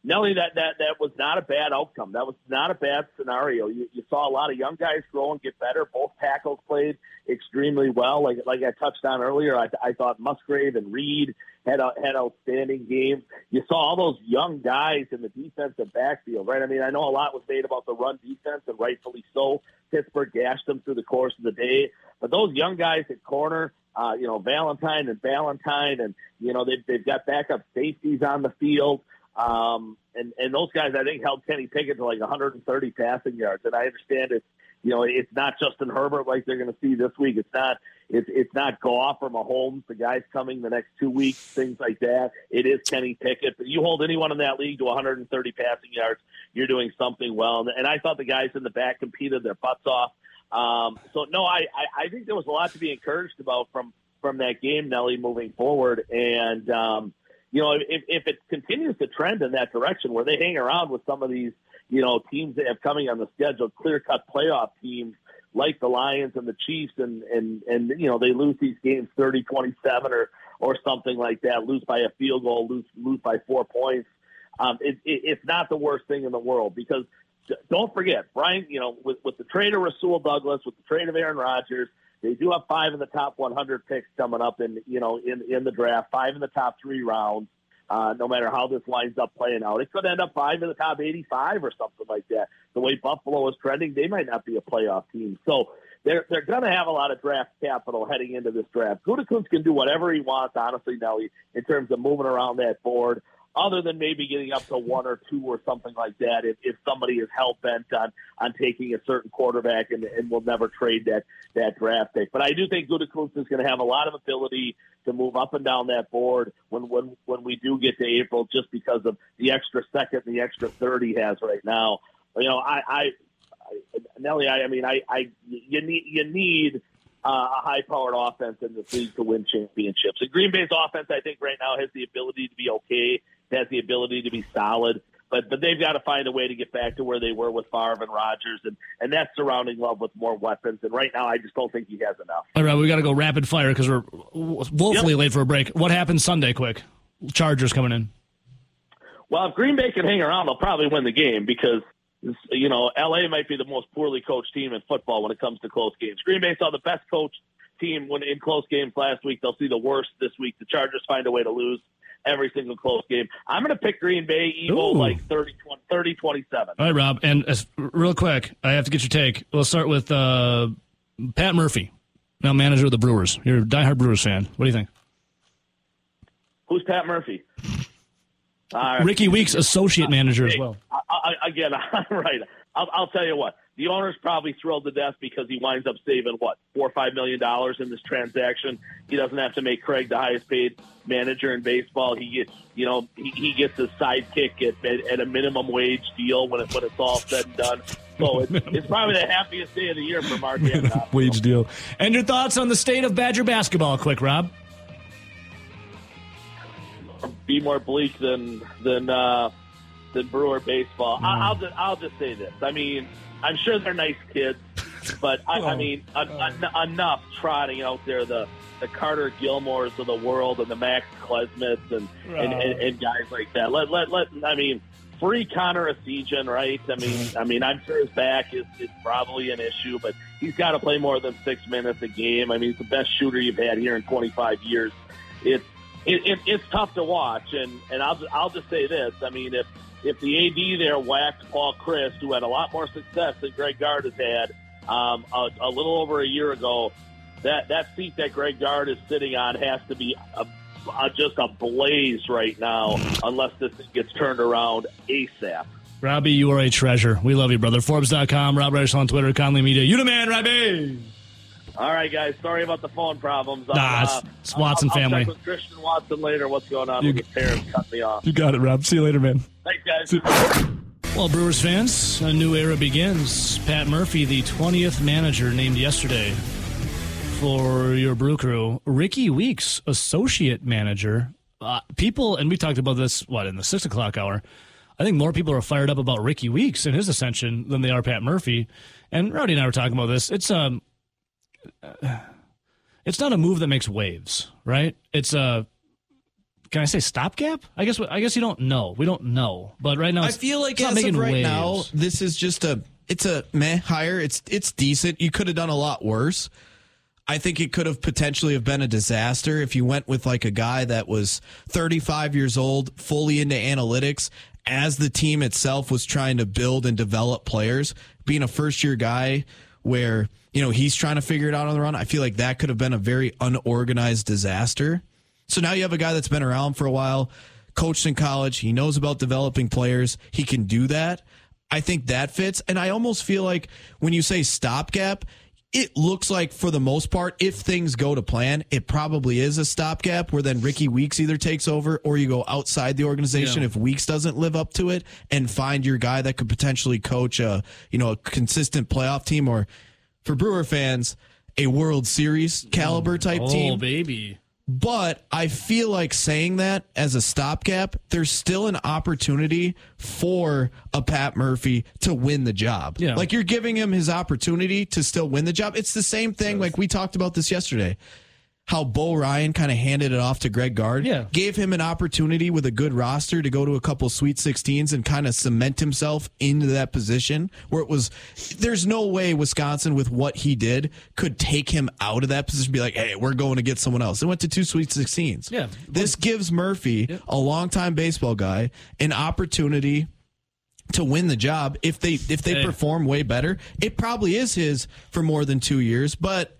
Nelly, that, that, that was not a bad outcome. That was not a bad scenario. You, you saw a lot of young guys grow and get better. Both tackles played extremely well. Like, like I touched on earlier, I, I thought Musgrave and Reed had a, had outstanding games. You saw all those young guys in the defensive backfield, right? I mean, I know a lot was made about the run defense, and rightfully so. Pittsburgh gashed them through the course of the day, but those young guys at corner, uh, you know, Valentine and Valentine, and you know they've they've got backup safeties on the field. Um, and, and those guys, I think, held Kenny Pickett to like 130 passing yards. And I understand it's, you know, it's not Justin Herbert like they're going to see this week. It's not, it's, it's not Goff or Mahomes, the guys coming the next two weeks, things like that. It is Kenny Pickett. But you hold anyone in that league to 130 passing yards, you're doing something well. And I thought the guys in the back competed their butts off. Um, so no, I, I, I think there was a lot to be encouraged about from, from that game, Nelly, moving forward. And, um, you know, if, if it continues to trend in that direction where they hang around with some of these, you know, teams that have coming on the schedule, clear cut playoff teams like the Lions and the Chiefs and, and, and, you know, they lose these games 30, 27 or, or something like that, lose by a field goal, lose, lose by four points. Um, it, it, it's not the worst thing in the world because don't forget, Brian, you know, with, with the trade of Rasul Douglas, with the trade of Aaron Rodgers, they do have five in the top 100 picks coming up in you know in in the draft, five in the top three rounds. Uh, no matter how this lines up playing out, it could end up five in the top 85 or something like that. The way Buffalo is trending, they might not be a playoff team. So they're they're going to have a lot of draft capital heading into this draft. Gutekunst can do whatever he wants, honestly, Nelly, in terms of moving around that board other than maybe getting up to one or two or something like that if, if somebody is hell bent on on taking a certain quarterback and, and will never trade that that draft pick. But I do think Gutekunst is going to have a lot of ability to move up and down that board when when when we do get to April, just because of the extra second, the extra third he has right now. You know, I, I, I Nelly, I, I mean, I, I, you need you need uh, a high-powered offense in this league to win championships. And Green Bay's offense, I think, right now has the ability to be okay has the ability to be solid. But but they've got to find a way to get back to where they were with Favre and Rodgers, and and that's surrounding love with more weapons. And right now, I just don't think he has enough. All right, we got to go rapid fire because we're woefully yep. late for a break. What happens Sunday? Quick, Chargers coming in. Well, if Green Bay can hang around, they'll probably win the game because you know LA might be the most poorly coached team in football when it comes to close games. Green Bay saw the best coach team when in close games last week. They'll see the worst this week. The Chargers find a way to lose every single close game. I'm going to pick Green Bay Evo like 30, 30 27. All right, Rob. And uh, real quick, I have to get your take. We'll start with uh, Pat Murphy, now manager of the Brewers. You're a diehard Brewers fan. What do you think? Who's Pat Murphy? Uh, Rickie Weeks, associate manager as well. I, I, again, right. I'll, I'll tell you what. The owner's probably thrilled to death because he winds up saving what four or five million dollars in this transaction. He doesn't have to make Craig the highest paid manager in baseball. He gets, you know, he, he gets a sidekick at, at, at a minimum wage deal when it, when it's all said and done. So it's, it's probably the happiest day of the year for Mark. wage deal. And your thoughts on the state of Badger basketball, quick, Rob? Be more bleak than than uh, than Brewer baseball. Mm. I, will just I'll just say this. I mean I'm sure they're nice kids, but I, I mean, oh. en- enough trotting out there the the Carter Gilmores of the world and the Max Klesmits and, and, and, and guys like that. Let let let. I mean, free Connor Essegian, right? I mean, I mean, I'm sure his back is, is probably an issue, but he's got to play more than six minutes a game. I mean, he's the best shooter you've had here in 25 years. It's it, it, it's tough to watch, and and I'll I'll just say this. I mean, if if the AD there whacked Paul Chryst, who had a lot more success than Greg Gard has had um, a, a little over a year ago, that that seat that Greg Gard is sitting on has to be a, a, just a blaze right now, unless this gets turned around ASAP. Robbie, you are a treasure. We love you, brother. Forbes.com, Rob Reischel on Twitter, Conley Media. You the man, Robbie. All right, guys. Sorry about the phone problems. Nah, it's, it's Watson I'll, I'll family. Check with Christian Watson later. What's going on You with his parents? Cut me off. You got it, Rob. See you later, man. Thanks, guys. Well, Brewers fans, a new era begins. Pat Murphy, the 20th manager named yesterday for your brew crew. Rickie Weeks, associate manager. Uh, people, and we talked about this, what, in the six o'clock hour. I think more people are fired up about Rickie Weeks and his ascension than they are Pat Murphy. And Rowdy and I were talking about this. It's um, it's not a move that makes waves, right? It's a can I say stopgap? I guess I guess you don't know. We don't know, but right now I feel like as of right waves. now, this is just a it's a meh hire. It's it's decent. You could have done a lot worse. I think it could have potentially have been a disaster if you went with like a guy that was 35 years old, fully into analytics, as the team itself was trying to build and develop players. Being a first year guy where, you know, he's trying to figure it out on the run, I feel like that could have been a very unorganized disaster. So now you have a guy that's been around for a while, coached in college. He knows about developing players. He can do that. I think that fits. And I almost feel like when you say stopgap, it looks like for the most part, if things go to plan, it probably is a stopgap where then Rickie Weeks either takes over or you go outside the organization Yeah. if Weeks doesn't live up to it and find your guy that could potentially coach a, you know, a consistent playoff team or for Brewer fans, a World Series caliber type Oh, team. baby. But I feel like saying that as a stopgap, there's still an opportunity for a Pat Murphy to win the job. Yeah. Like you're giving him his opportunity to still win the job. It's the same thing. Like we talked about this yesterday. How Bo Ryan kind of handed it off to Greg Gard. Yeah. Gave him an opportunity with a good roster to go to a couple Sweet 16s and kind of cement himself into that position where it was, there's no way Wisconsin, with what he did, could take him out of that position be like, hey, we're going to get someone else. They went to two Sweet 16s. Yeah. This gives Murphy, a longtime baseball guy, an opportunity to win the job if they if they Hey. perform way better. It probably is his for more than two years, but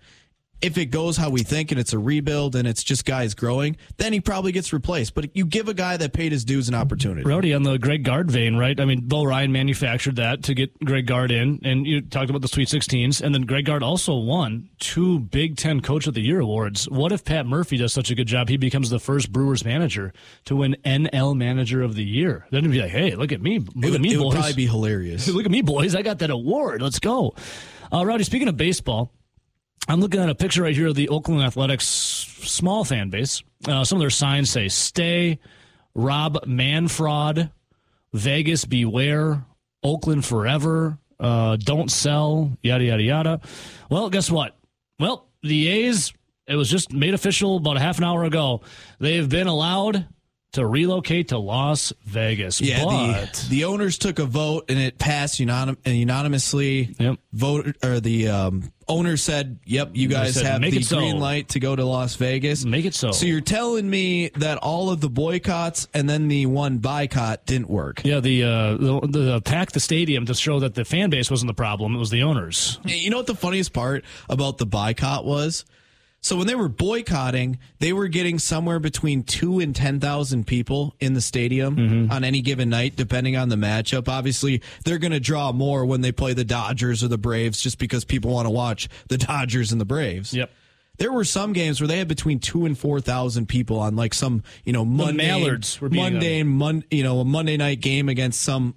if it goes how we think and it's a rebuild and it's just guys growing, then he probably gets replaced. But you give a guy that paid his dues an opportunity. Rowdy on the Greg Gard vein, right? I mean, Bo Ryan manufactured that to get Greg Gard in, and you talked about the Sweet 16s, and then Greg Gard also won two Big Ten Coach of the Year awards. What if Pat Murphy does such a good job? He becomes the first Brewers manager to win NL Manager of the Year. Then he'd be like, "Hey, look at me, look It at would, me, it would boys! probably be hilarious. look at me, boys! I got that award. Let's go." Uh, Rowdy, speaking of baseball. I'm looking at a picture right here of the Oakland Athletics small fan base. Uh, some of their signs say "Stay," "Rob Manfraud," "Vegas Beware," "Oakland Forever," uh, "Don't Sell," yada yada yada. Well, guess what? Well, the A's. It was just made official about a half an hour ago. They've been allowed to relocate to Las Vegas. Yeah, but the, the owners took a vote and it passed unanim- unanimously. Yep. Vote or the um, owner said, "Yep, you guys said, have the it so." green light to go to Las Vegas." Make it so. So you're telling me that all of the boycotts and then the one boycott didn't work? yeah, the uh, the, the pack the stadium to show that the fan base wasn't the problem; it was the owners. You know what the funniest part about the boycott was? So when they were boycotting, they were getting somewhere between two and ten thousand people in the stadium Mm-hmm. on any given night, depending on the matchup. Obviously, they're going to draw more when they play the Dodgers or the Braves, just because people want to watch the Dodgers and the Braves. Yep. There were some games where they had between two and four thousand people on like some you know Monday Mallards were beating Monday Mon, you know a Monday night game against some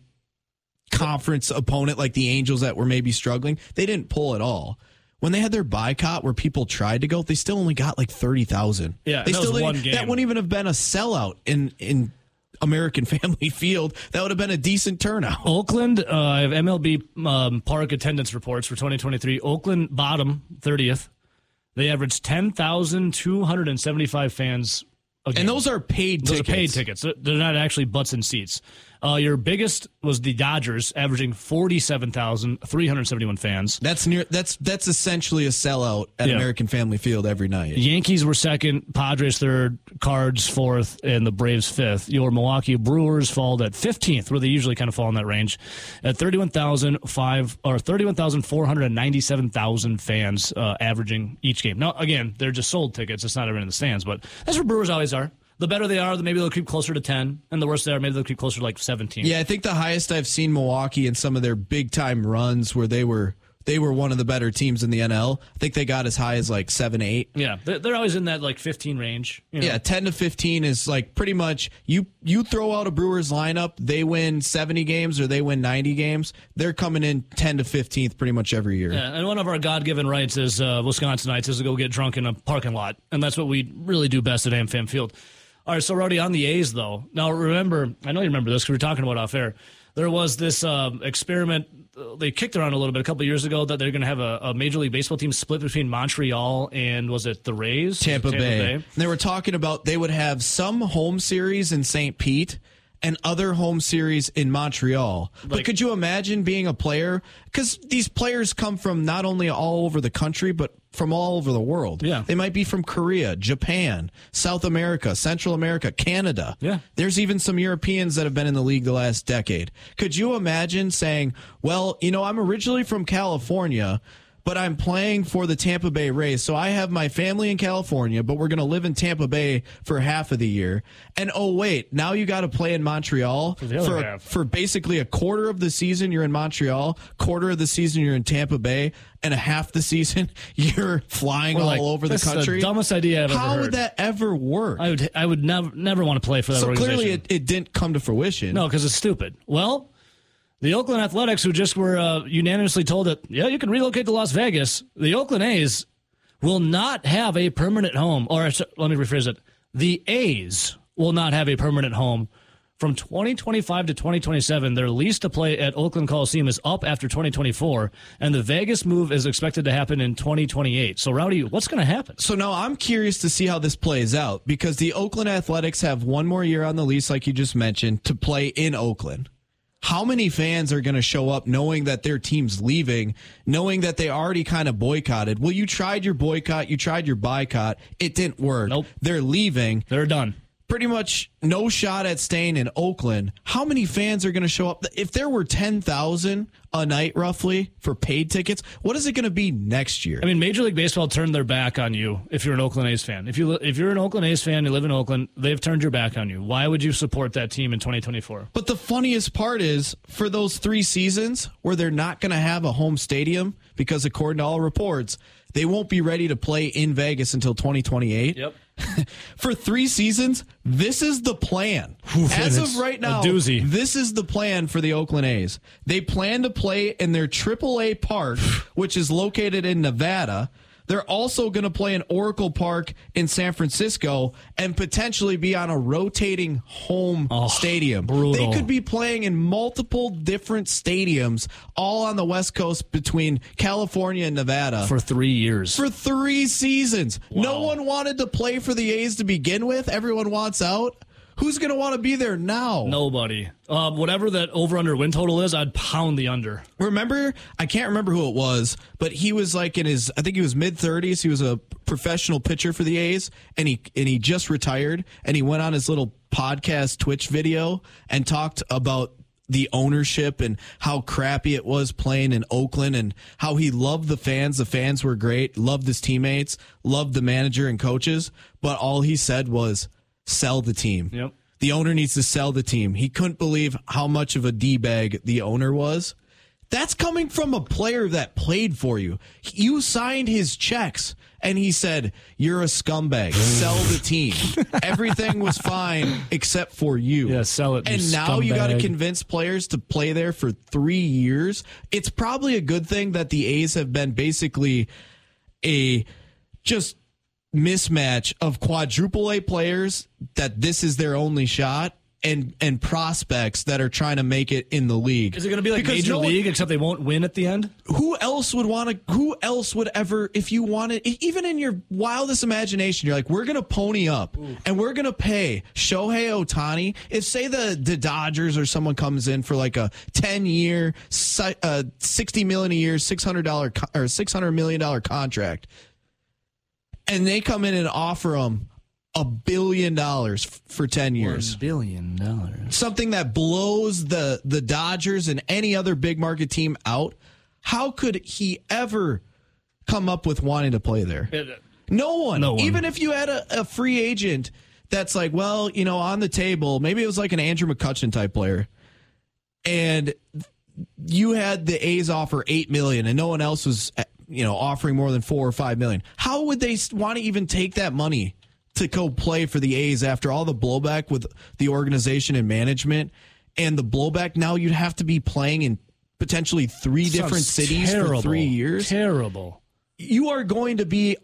conference opponent like the Angels that were maybe struggling. They didn't pull at all. When they had their boycott where people tried to go, they still only got like thirty thousand. Yeah, they that still didn't- one game. That wouldn't even have been a sellout in in American Family Field. That would have been a decent turnout. Oakland, uh, I have MLB um, park attendance reports for 2023. Oakland bottom 30th. They averaged 10,275 fans. A game. And those are paid Those tickets. are paid tickets. They're- They're not actually butts in seats. Uh, your biggest was the Dodgers, averaging forty-seven thousand three hundred seventy-one fans. That's near. That's that's essentially a sellout at Yeah. American Family Field every night. Yankees were second, Padres third, Cards fourth, and the Braves fifth. Your Milwaukee Brewers fall at fifteenth, where they usually kind of fall in that range, at thirty-one thousand five or thirty-one thousand four hundred ninety-seven thousand fans uh, averaging each game. Now, again, they're just sold tickets; it's not everyone in the stands, but that's where Brewers always are. The better they are, the maybe they'll creep closer to ten, and the worse they are, maybe they'll creep closer to like seventeen. Yeah, I think the highest I've seen Milwaukee in some of their big time runs where they were they were one of the better teams in the NL. I think they got as high as like seven, eight. yeah, they're, always in that like fifteen range. you know? Yeah, ten to fifteen is like pretty much you you throw out a Brewers lineup, they win seventy games or they win ninety games. They're coming in ten to fifteenth pretty much every year. Yeah, and one of our God-given rights as uh, Wisconsinites is to go get drunk in a parking lot, and that's what we really do best at AmFam Field. All right, so Rowdy, on the A's though. Now remember, I know you remember this because we were talking about off air. There was this um, experiment uh, they kicked around a little bit a couple of years ago that they're going to have a, a Major League Baseball team split between Montreal and was it the Rays, Tampa, Was it Bay. They were talking about they would have some home series in St. Pete and other home series in Montreal. but could you imagine being a player? Because these players come from not only all over the country, but from all over the world. Yeah. They might be from Korea, Japan, South America, Central America, Canada. Yeah. There's even some Europeans that have been in the league the last decade. Could you imagine saying, well, you know, I'm originally from California, but I'm playing for the Tampa Bay Rays. So I have my family in California, but we're going to live in Tampa Bay for half of the year. And oh, wait, now you got to play in Montreal for, a- for basically a quarter of the season you're in Montreal, quarter of the season you're in Tampa Bay, and a half the season you're flying We're all over the "This is the country. dumbest idea I've ever How would that ever work? I would I would never never want to play for that so organization. clearly it, it didn't come to fruition. No, because it's stupid. Well, the Oakland Athletics, who just were uh, unanimously told that, yeah, you can relocate to Las Vegas, the Oakland A's will not have a permanent home. Or uh, let me rephrase it the A's will not have a permanent home. From 2025 to 2027, their lease to play at Oakland Coliseum is up after 2024, and the Vegas move is expected to happen in 2028. So, Rowdy, what's going to happen? So now I'm curious to see how this plays out because the Oakland Athletics have one more year on the lease, like you just mentioned, to play in Oakland. How many fans are going to show up knowing that their team's leaving, knowing that they already kind of boycotted? Well, you tried your boycott, you tried your boycott, it didn't work. Nope. They're leaving. They're done. Pretty much no shot at staying in Oakland. How many fans are going to show up? If there were 10,000 a night roughly for paid tickets, what is it going to be next year? I mean, Major League Baseball turned their back on you if you're an Oakland A's fan. If you if you're an Oakland A's fan, you live in Oakland, they've turned your back on you. Why would you support that team in 2024? But the funniest part is for those three seasons where they're not going to have a home stadium because, according to all reports, they won't be ready to play in Vegas until 2028. Yep. for three seasons, this is the plan. As of right now, doozy. this is the plan for the Oakland A's. They plan to play in their AAA park, which is located in Nevada. They're also going to play in Oracle Park in San Francisco and potentially be on a rotating home stadium. brutal. They could be playing in multiple different stadiums all on the West Coast between California and Nevada For three years. for three seasons. No one wanted to play for the A's to begin with. Everyone wants out. Who's going to want to be there now? Nobody. Uh, whatever that over under win total is, I'd pound the under. Remember, I can't remember who it was, but he was like in his, I think he was mid thirties. He was a professional pitcher for the A's, and he and he just retired, and he went on his little podcast Twitch video and talked about the ownership and how crappy it was playing in Oakland and how he loved the fans. The fans were great, loved his teammates, loved the manager and coaches, but all he said was sell the team. Yep. The owner needs to sell the team. He couldn't believe how much of a D bag the owner was. That's coming from a player that played for you. You signed his checks and he said, You're a scumbag. Sell the team. Everything was fine except for you. Yeah, sell it, you And now you got to convince players to play there for three years. It's probably a good thing that the A's have been basically a just mismatch of quadruple A players that this is their only shot and and prospects that are trying to make it in the league. Is it going to be like Because Major no one- League, except they won't win at the end? who else would want to who else would ever if you wanted even in your wildest imagination you're like we're gonna pony up and we're gonna pay Shohei Ohtani if say the the Dodgers or someone comes in for like a 10 year uh, 60 million a year 600 dollar or 600 million dollar contract and they come in and offer him a billion dollars for 10 years billion dollars. something that blows the the Dodgers and any other big market team out, how could he ever come up with wanting to play there? Uh, no one. No one. Even if you had a, a free agent that's like, well, you know, on the table, maybe it was like an Andrew McCutchen type player, and you had the A's offer eight million, and no one else was, you know, offering more than four or five million. How would they want to even take that money to go play for the A's after all the blowback with the organization and management, and the blowback? Now you'd have to be playing in potentially three different cities terrible. for three years Terrible. you are going to be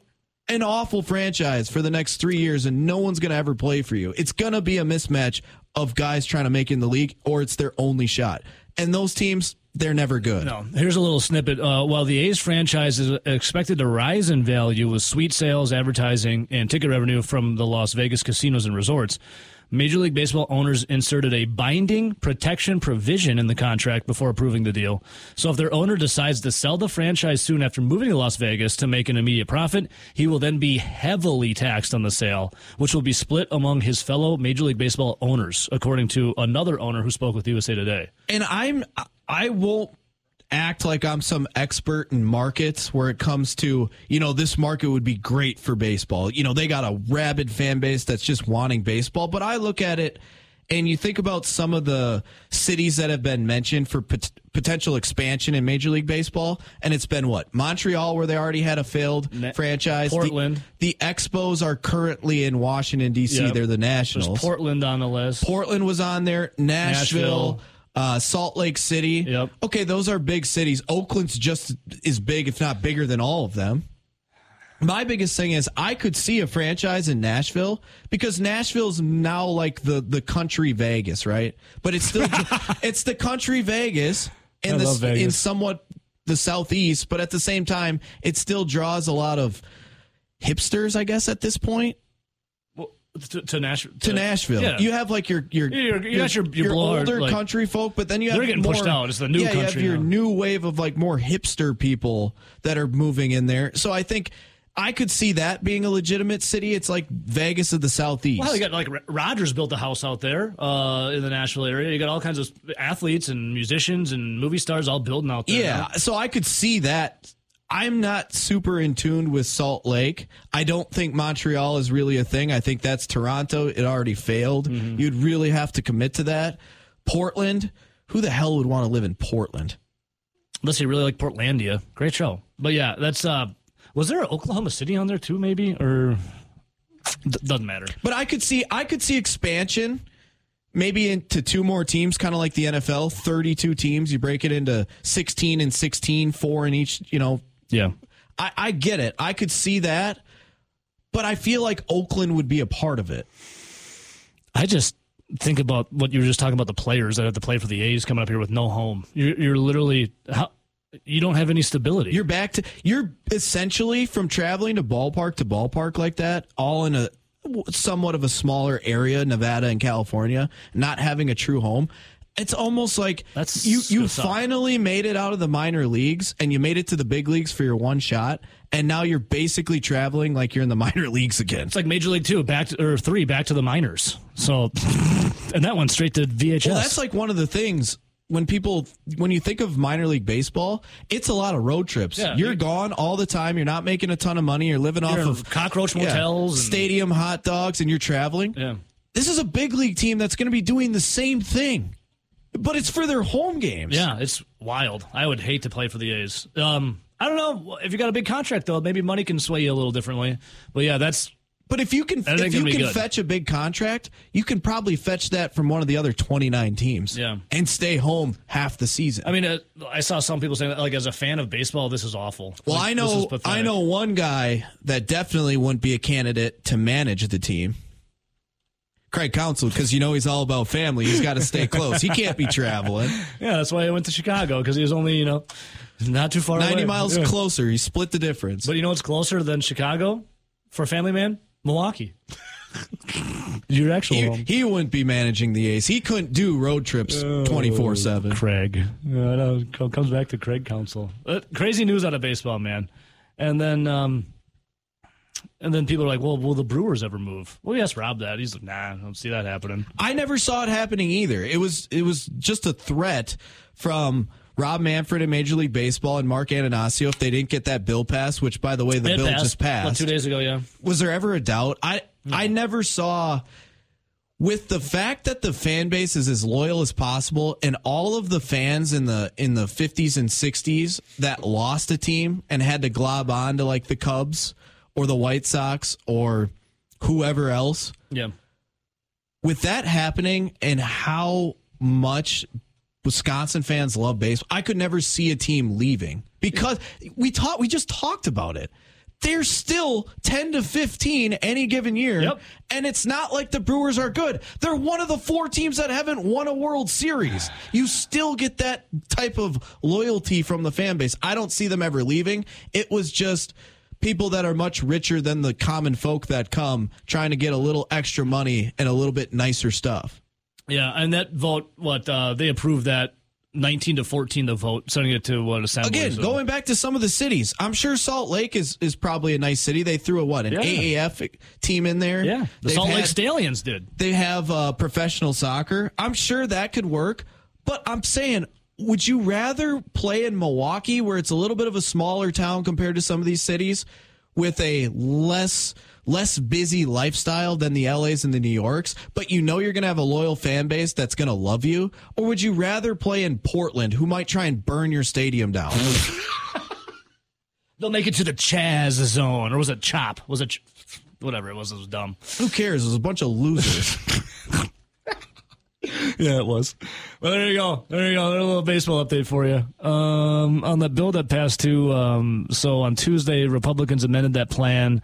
an awful franchise for the next three years, and no one's going to ever play for you. It's going to be a mismatch of guys trying to make in the league, or it's their only shot. And those teams, they're never good. No, here's a little snippet. Uh, while the A's franchise is expected to rise in value with suite sales, advertising, and ticket revenue from the Las Vegas casinos and resorts, Major League Baseball owners inserted a binding protection provision in the contract before approving the deal. So if their owner decides to sell the franchise soon after moving to Las Vegas to make an immediate profit, he will then be heavily taxed on the sale, which will be split among his fellow Major League Baseball owners, according to another owner who spoke with USA Today. And I'm, I won't act like I'm some expert in markets where it comes to, you know, this market would be great for baseball. You know, they got a rabid fan base that's just wanting baseball. But I look at it and you think about some of the cities that have been mentioned for pot- potential expansion in Major League Baseball, and it's been what Montreal, where they already had a failed Ne- franchise. The- Portland. The, Expos are currently in Washington D.C. Yep. They're the There's Nationals. Portland on the list. Portland was on there. Nashville. Nashville. Uh, Salt Lake City. Yep. Okay, those are big cities. Oakland's just as big, if not bigger than all of them. My biggest thing is I could see a franchise in Nashville because Nashville's now like the the country Vegas, right? But it's still it's the country Vegas in I the Vegas. in somewhat the southeast, but at the same time, it still draws a lot of hipsters, I guess, at this point to, to Nashville. to Nashville. Yeah. You have like your your You're- you got your- your blowhard, older like- country folk, but then you have They're getting more, pushed out. It's the new yeah, You have your now. new wave of like more hipster people that are moving in there. So I think I could see that being a legitimate city. It's like Vegas of the southeast. well, you got like Rogers built a house out there uh, in the Nashville area. You got all kinds of athletes and musicians and movie stars all building out there. Yeah, so I could see that. I'm not super in tune with Salt Lake. I don't think Montreal is really a thing. I think that's Toronto. It already failed. Mm-hmm. You'd really have to commit to that. Portland, who the hell would want to live in Portland? Unless you really like Portlandia. Great show. But yeah, that's. uh Was there an Oklahoma City on there too, maybe? Or. D- doesn't matter. But I could see I could see expansion maybe into two more teams kind of like the NFL, 32 teams, you break it into 16 and 16, four in each, you know. Yeah. I, I get it. I could see that. But I feel like Oakland would be a part of it. I just think about what you were just talking about the players that have to play for the A's coming up here with no home. You're, you're literally. How, you don't have any stability. You're back to you're essentially from traveling to ballpark to ballpark like that, all in a somewhat of a smaller area, Nevada and California, not having a true home. It's almost like That's you you finally made it out of the minor leagues and you made it to the big leagues for your one shot, and now you're basically traveling like you're in the minor leagues again. It's like Major League Two, back to, or three, back to the minors. So, and that went straight to VHS. Well, that's like one of the things when people when you think of minor league baseball, it's a lot of road trips. Yeah, you're you- gone all the time. You're not making a ton of money. You're living off You're in of cockroach yeah, motels and- stadium hot dogs, and you're traveling. yeah. This is a big league team that's going to be doing the same thing, but it's for their home games. Yeah, it's wild. I would hate to play for the A's. Um, I don't know if you got a big contract though. Maybe money can sway you a little differently. But yeah, that's But if you can, if you can good. fetch a big contract, you can probably fetch that from one of the other 29 teams. Yeah. and stay home half the season. I mean, uh, I saw some people saying that, like, as a fan of baseball, this is awful. Well, Like, I know. I know one guy that definitely wouldn't be a candidate to manage the team. Craig Counsell because you know he's all about family. He's got to stay close. He can't be traveling. Yeah, that's why I went to Chicago because he was only you know not too far 90 away. miles Yeah. closer. He split the difference. But you know what's closer than Chicago for a family man? Milwaukee. Your actual he, home. he wouldn't be managing the A's. He couldn't do road trips 24 7. Craig. Yeah, I know. Comes back to Craig Counsell. Uh, crazy news out of baseball, man. And then, um, and then people are like, "Well, will the Brewers ever move?" Well, yes, Rob that. He's like, "Nah, I don't see that happening." I never saw it happening either. It was it was just a threat from Rob Manfred in Major League Baseball and Mark Attanasio if they didn't get that bill passed, which by the way the It bill passed, just passed. two days ago. Yeah, was there ever a doubt? I I never saw with the fact that the fan base is as loyal as possible and all of the fans in the in the 50s and 60s that lost a team and had to glob on to like the Cubs or the White Sox or whoever else yeah. with that happening and how much Wisconsin fans love baseball, I could never see a team leaving because we taught we just talked about it. They're still 10 to 15 any given year. Yep. And it's not like the Brewers are good. They're one of the four teams that haven't won a World Series. You still get that type of loyalty from the fan base. I don't see them ever leaving. It was just people that are much richer than the common folk that come trying to get a little extra money and a little bit nicer stuff. Yeah, and that vote, what uh, they approved that nineteen to fourteen, the vote, sending it to what assembly. Again, so- going back to some of the cities, I'm sure Salt Lake is is probably a nice city. They threw a what an Yeah. AAF team in there. yeah, the They've Salt Lake Stallions did. They have uh, professional soccer. I'm sure that could work. But I'm saying, would you rather play in Milwaukee, where it's a little bit of a smaller town compared to some of these cities, with a less less busy lifestyle than the LAs and the New Yorks, but you know you're going to have a loyal fan base that's going to love you? Or would you rather play in Portland, who might try and burn your stadium down? They'll make it to the Chaz zone, or was it Chop? Was it Ch- whatever it was? It was dumb. who cares? It was a bunch of losers. Yeah, it was. Well, there you go. There you go. There's a little baseball update for you. Um, on the bill that passed too. Um, so on Tuesday, Republicans amended that plan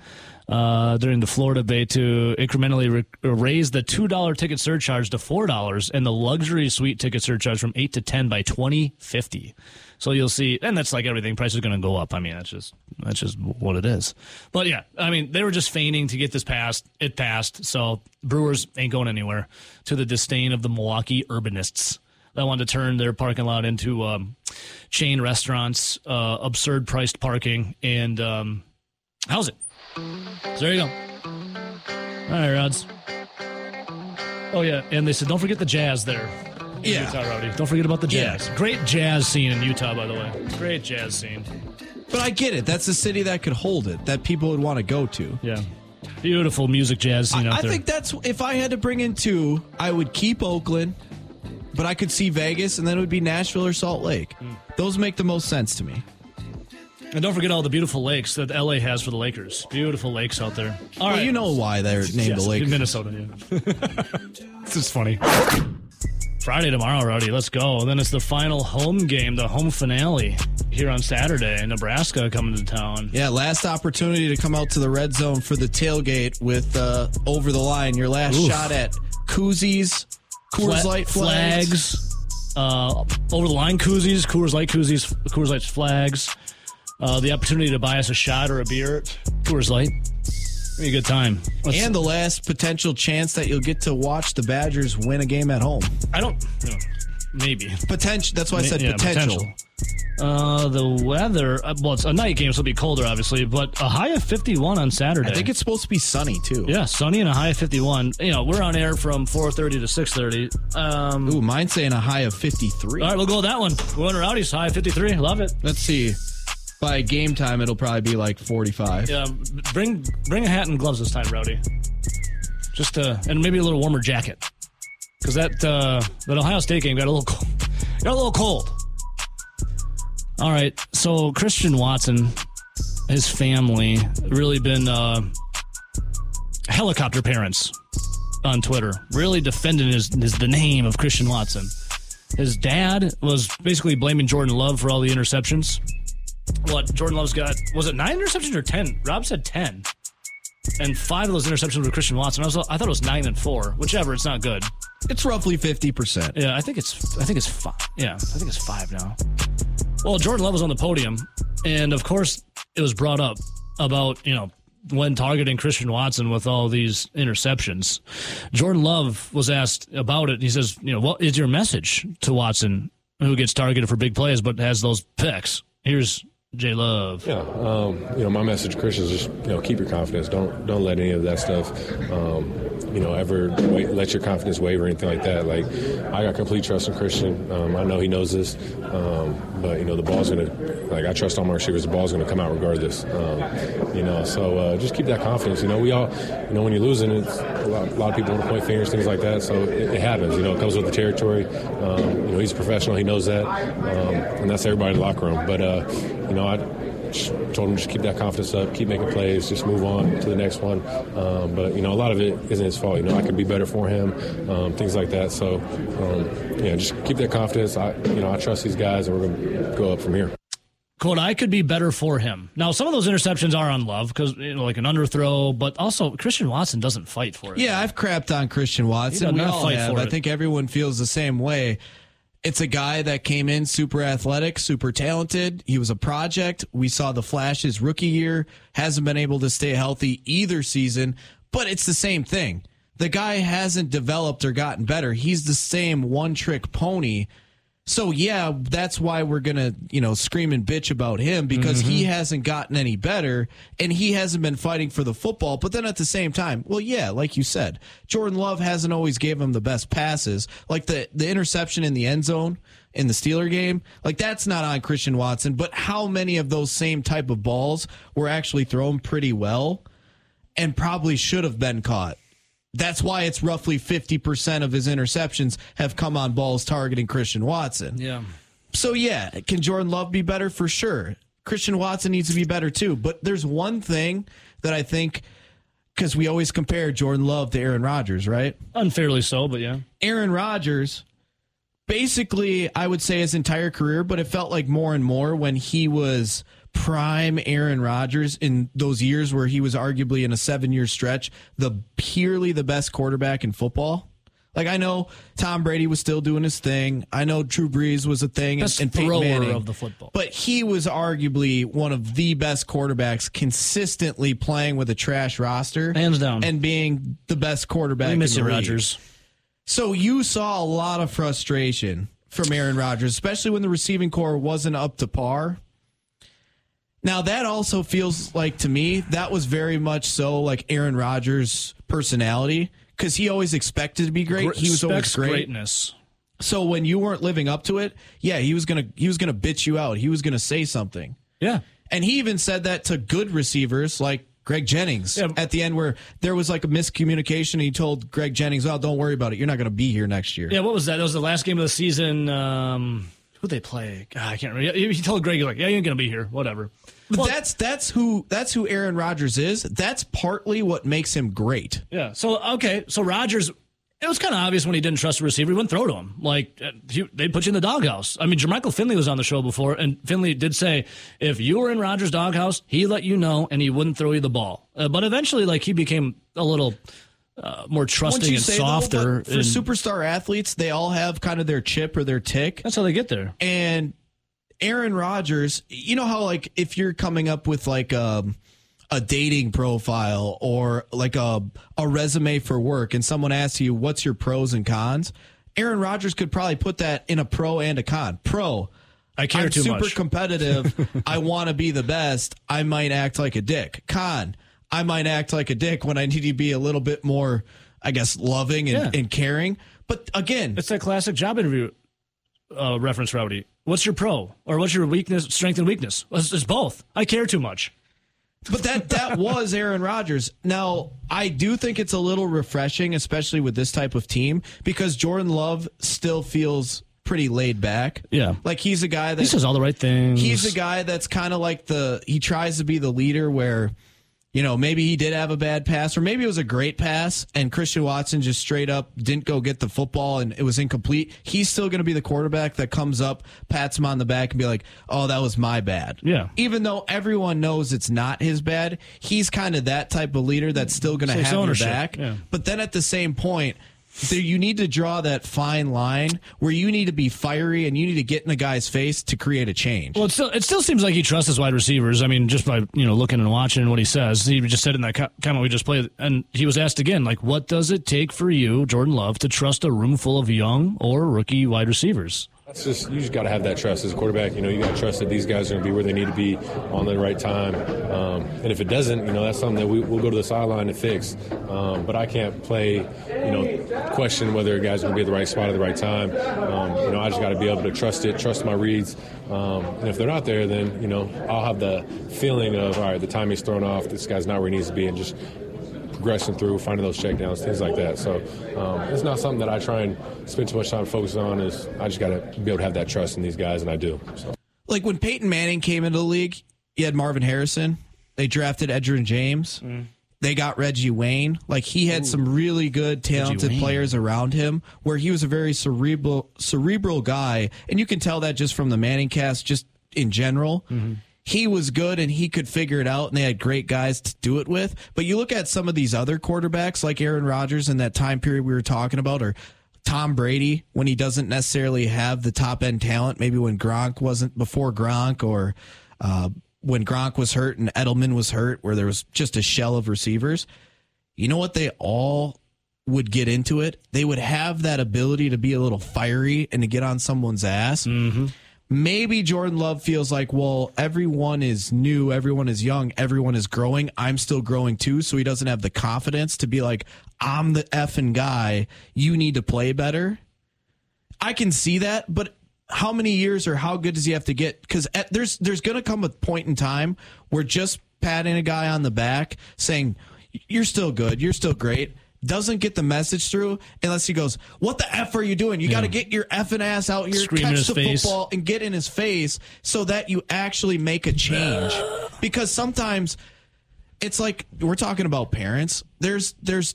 uh, during the floor debate to incrementally re- raise the two dollar ticket surcharge to four dollars and the luxury suite ticket surcharge from eight to ten by twenty fifty. So you'll see, and that's like everything. Price is going to go up. I mean, that's just that's just what it is. But yeah, I mean, they were just feigning to get this passed. It passed. So Brewers ain't going anywhere. To the disdain of the Milwaukee urbanists that wanted to turn their parking lot into um, chain restaurants, uh, absurd priced parking, and um, how's it? So there you go. All right, Rods. Oh yeah, and they said don't forget the jazz there. In Yeah. Utah, Rowdy. Don't forget about the Yeah. jazz. Great jazz scene in Utah, by the way. Great jazz scene. but I get it. That's a city that could hold it, that people would want to go to. Yeah, beautiful music jazz scene I, out I think that's if I had to bring in two, I would keep Oakland, but I could see Vegas, and then it would be Nashville or Salt Lake. Hmm. Those make the most sense to me. and don't forget all the beautiful lakes that LA has for the Lakers. Beautiful lakes out there. All right, Well, you know why they're named Yes, the Lake. in Minnesota. Yeah, this is funny. Friday tomorrow, Rowdy. Let's go. And then it's the final home game, the home finale here on Saturday. Nebraska coming to town. Yeah, last opportunity to come out to the red zone for the tailgate with uh, over the line. Your last Oof. shot at koozies, Coors Fla- Light flags. flags, uh, over the line koozies, Coors Light koozies, Coors Light flags. Uh, the opportunity to buy us a shot or a beer, Coors Light. Be a good time. Let's- and the last potential chance that you'll get to watch the Badgers win a game at home. I don't. You know, maybe. Potential. That's why I said Yeah, potential. Uh, the weather. Uh, well, it's a night game, so it'll be colder, obviously. But a high of fifty-one on Saturday. I think it's supposed to be sunny too. yeah, sunny and a high of fifty-one. You know, we're on air from four thirty to six thirty. Um, Ooh, mine's saying a high of 53. all right, we'll go with that one. We're on Rowdy's high of fifty-three. Love it. Let's see. By game time, it'll probably be like 45. Yeah, bring bring a hat and gloves this time, Rowdy. Just uh, and maybe a little warmer jacket, because that uh, that Ohio State game got a little cold. got a little cold. All right, so Christian Watson, his family, really been uh, helicopter parents on Twitter, really defending his, his the name of Christian Watson. His dad was basically blaming Jordan Love for all the interceptions. What Jordan Love's got was it nine interceptions or ten? Rob said ten. and five of those interceptions were Christian Watson. I was I thought it was nine and four, whichever. It's not good. It's roughly fifty percent. Yeah, I think it's I think it's five. Yeah, I think it's five now. Well, Jordan Love was on the podium, and of course, it was brought up about you know when targeting Christian Watson with all these interceptions. Jordan Love was asked about it. and He says, you know, what is your message to Watson, who gets targeted for big plays but has those picks? Here's J Love. Yeah, um, you know, my message to Christians is just you know keep your confidence. Don't don't let any of that stuff, um, you know, ever wait, let your confidence waver or anything like that. Like I got complete trust in Christian. Um, I know he knows this, um, but you know the ball's gonna like I trust all my receivers. The ball's gonna come out regardless. Um, you know, so uh, just keep that confidence. You know, we all, you know, when you're losing, it's a lot, a lot of people want to point fingers, things like that. So it, it, happens. You know, it comes with the territory. Um, you know, he's a professional. He knows that, and that's everybody in the locker room. But uh, you know, I told him just keep that confidence up, keep making plays, just move on to the next one. Um, but you know, a lot of it isn't his fault. You know, I could be better for him, um, things like that. So, um, yeah, just keep that confidence. I, you know, I trust these guys, and we're going to go up from here. Quote, I could be better for him. Now, some of those interceptions are on love because, you know, like an underthrow, but also Christian Watson doesn't fight for it. Yeah, I've crapped on Christian Watson. We all have. I think everyone feels the same way. It's a guy that came in super athletic, super talented. He was a project. We saw the flashes rookie year, hasn't been able to stay healthy either season, but it's the same thing. The guy hasn't developed or gotten better. He's the same one trick pony so yeah, that's why we're gonna, you know, scream and bitch about him because mm-hmm. he hasn't gotten any better and he hasn't been fighting for the football. But then at the same time, well, yeah, like you said, Jordan Love hasn't always gave him the best passes, like the the interception in the end zone in the Steeler game. Like that's not on Christian Watson, but how many of those same type of balls were actually thrown pretty well and probably should have been caught? That's why it's roughly 50% of his interceptions have come on balls targeting Christian Watson. Yeah. So, yeah, can Jordan Love be better? For sure. Christian Watson needs to be better too. But there's one thing that I think, because we always compare Jordan Love to Aaron Rodgers, right? Unfairly so, but yeah. Aaron Rodgers, basically, I would say his entire career, but it felt like more and more when he was prime Aaron Rodgers in those years where he was arguably in a seven year stretch, the purely the best quarterback in football. Like I know Tom Brady was still doing his thing. I know Drew Brees was a thing, best and, and Manning, of the football. But he was arguably one of the best quarterbacks, consistently playing with a trash roster, hands down, and being the best quarterback. We miss you, Rodgers. So you saw a lot of frustration from Aaron Rodgers, especially when the receiving corps wasn't up to par. Now that also feels like to me that was very much so like Aaron Rodgers' personality because he always expected to be great. He was always great. greatness. So when you weren't living up to it, yeah, he was gonna he was gonna bitch you out. He was gonna say something. Yeah, and he even said that to good receivers like Greg Jennings yeah. at the end where there was like a miscommunication. He told Greg Jennings, "Oh, don't worry about it. You're not going to be here next year." Yeah, what was that? That was the last game of the season. Um, who they play? God, I can't remember. He told Greg, like, "Yeah, you ain't going to be here. Whatever." But well, that's that's who that's who Aaron Rodgers is. That's partly what makes him great. Yeah. So okay, so Rodgers. It was kind of obvious when he didn't trust the receiver. He wouldn't throw to him. Like uh, he, they put you in the doghouse. I mean, Jermichael Finley was on the show before, and Finley did say if you were in Rodgers' doghouse, he let you know, and he wouldn't throw you the ball. Uh, but eventually, like he became a little uh, more trusting and softer. Though, for and, superstar athletes, they all have kind of their chip or their tick. That's how they get there. And Aaron Rodgers, you know how like if you're coming up with like a um, a dating profile or like a a resume for work and someone asks you what's your pros and cons, Aaron Rodgers could probably put that in a pro and a con. Pro, I care I'm too super much. competitive. I want to be the best. I might act like a dick. Con, I might act like a dick when I need to be a little bit more, I guess, loving and, yeah. and caring. But again, it's that classic job interview uh, reference, Rowdy. What's your pro or what's your weakness, strength and weakness? It's, it's both. I care too much. But that that was Aaron Rodgers. Now, I do think it's a little refreshing, especially with this type of team, because Jordan Love still feels pretty laid back. Yeah. Like he's a guy that he says all the right things. He's a guy that's kind of like the he tries to be the leader where you know, maybe he did have a bad pass, or maybe it was a great pass, and Christian Watson just straight up didn't go get the football and it was incomplete. He's still going to be the quarterback that comes up, pats him on the back, and be like, "Oh, that was my bad." Yeah. Even though everyone knows it's not his bad, he's kind of that type of leader that's still going to have your ownership, back. yeah. But then at the same point. There, you need to draw that fine line where you need to be fiery and you need to get in a guy's face to create a change. Well, it still it still seems like he trusts his wide receivers. I mean, just by you know looking and watching what he says, he just said in that co- comment we just played, and he was asked again, like, what does it take for you, Jordan Love, to trust a room full of young or rookie wide receivers? That's just you just got to have that trust as a quarterback. You know, you got to trust that these guys are going to be where they need to be on the right time. Um, and if it doesn't, you know, that's something that we, we'll go to the sideline and fix. Um, but I can't play, you know, question whether a guy's going to be at the right spot at the right time. Um, you know, I just got to be able to trust it, trust my reads. Um, and if they're not there, then you know, I'll have the feeling of all right, the time he's thrown off. This guy's not where he needs to be, and just progressing through, finding those checkdowns, things like that. So um, it's not something that I try and spend too much time focusing on. Is I just got to be able to have that trust in these guys, and I do. So. like when Peyton Manning came into the league, he had Marvin Harrison. They drafted Edgerrin James. They got Reggie Wayne. Like he had some really good, talented players around him, where he was a very cerebral, cerebral guy, and you can tell that just from the ManningCast, just in general. He was good and he could figure it out, and they had great guys to do it with. But you look at some of these other quarterbacks, like Aaron Rodgers in that time period we were talking about, or Tom Brady when he doesn't necessarily have the top end talent. Maybe when Gronk wasn't before Gronk, or uh, when Gronk was hurt and Edelman was hurt, where there was just a shell of receivers. You know what? They all would get into it. They would have that ability to be a little fiery and to get on someone's ass. Maybe Jordan Love feels like, well, everyone is new, everyone is young, everyone is growing. I'm still growing too, so he doesn't have the confidence to be like, I'm the effing guy. You need to play better. I can see that, but how many years or how good does he have to get? Because eh, there's there's going to come a point in time where just patting a guy on the back, saying you're still good, you're still great, doesn't get the message through unless he goes, "What the f are you doing? You got to get your effing ass out here, Scream catch the face. football, and get in his face, so that you actually make a change." because sometimes it's like we're talking about parents. There's there's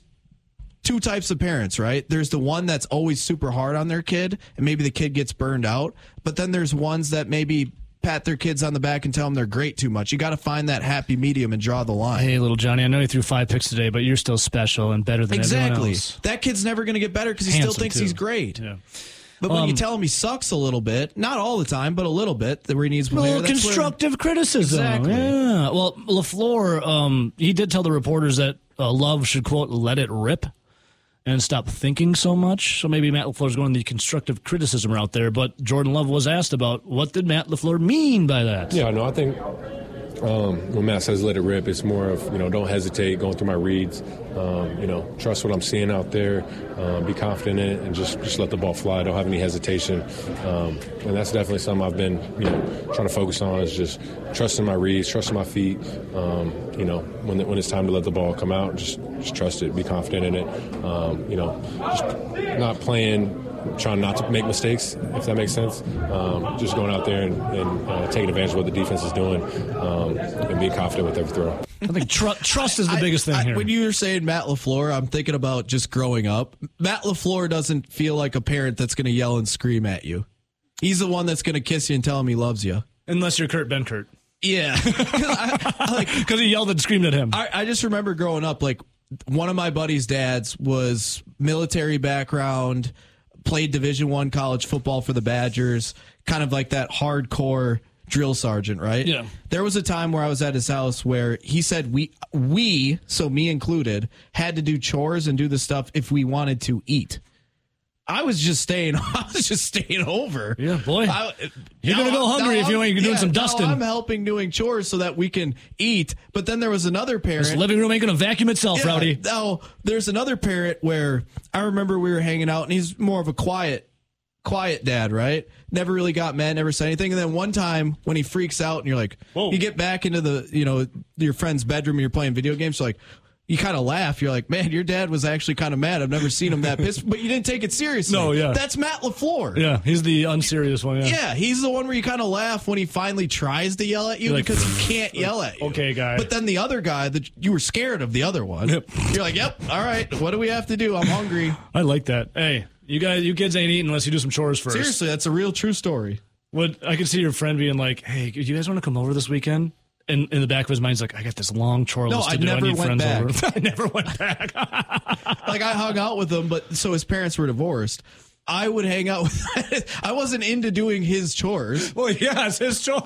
two types of parents, right? There's the one that's always super hard on their kid, and maybe the kid gets burned out. But then there's ones that maybe pat their kids on the back and tell them they're great too much. You got to find that happy medium and draw the line. Hey, little Johnny, I know you threw five picks today, but you're still special and better than everyone exactly. That kid's never going to get better because he still thinks too. he's great. Yeah. But when you Um, tell him he sucks a little bit, not all the time, but a little bit, that where he needs A little player, that's where- constructive criticism. Exactly. Yeah. Well, LaFleur, um, he did tell the reporters that uh, Love should quote let it rip and stop thinking so much. So maybe Matt LaFleur's going the constructive criticism route there. But Jordan Love was asked about what did Matt LaFleur mean by that. Yeah, no, I think um, when Matt says let it rip, it's more of, you know, don't hesitate, going through my reads, um, you know, trust what I'm seeing out there, um, be confident in it, and just, just let the ball fly. Don't have any hesitation. Um, and that's definitely something I've been, you know, trying to focus on is just trusting my reads, trusting my feet. Um, you know, when, when it's time to let the ball come out, just, just trust it, be confident in it. You know, just not playing trying not to make mistakes, if that makes sense. Um, just going out there and, and uh, taking advantage of what the defense is doing um, and being confident with every throw. I think tr- trust is the I- biggest thing I- here. When you were saying Matt LaFleur, I'm thinking about just growing up. Matt LaFleur doesn't feel like a parent that's going to yell and scream at you. He's the one that's going to kiss you and tell him he loves you. Unless you're Kurt Benkert. Yeah. 'Cause I, I like, Because he yelled and screamed at him. I, I just remember growing up, like one of my buddies' dads was military background, played Division One college football for the Badgers, kind of like that hardcore drill sergeant, right? Yeah. There was a time where I was at his house where he said we we, so me included, had to do chores and do the stuff if we wanted to eat. I was just staying. I was just staying over. Yeah, boy. I- You're gonna go I'm- hungry if you ain't doing yeah, some dusting. I'm helping doing chores so that we can eat. But then there was another parent. This living room ain't to vacuum itself, Yeah, Rowdy. Now, there's another parent where I remember we were hanging out, and he's more of a quiet, quiet dad, right? Never really got mad, never said anything. And then one time when he freaks out, and you're like, Whoa. you get back into the, you know, your friend's bedroom, and you're playing video games, you're like, you kind of laugh. You're like, man, your dad was actually kind of mad. I've never seen him that pissed, but you didn't take it seriously. No, yeah. That's Matt LaFleur. Yeah, he's the unserious one. Yeah. Yeah, he's the one where you kind of laugh when he finally tries to yell at you like, because he can't yell at you. Okay, guy. But then the other guy that you were scared of the other one. Yep. You're like, yep, all right. What do we have to do? I'm hungry. I like that. Hey, you guys, you kids ain't eating unless you do some chores first. Seriously, that's a real true story. What I could see your friend being like, "Hey, do you guys want to come over this weekend?" And in the back of his mind, he's like, "I got this long chore No, list to I do. never I need went friends back. over." I never went back. Like I hung out with him, but so his parents were divorced. I would hang out with. I wasn't into doing his chores. well, yeah, it's his chore.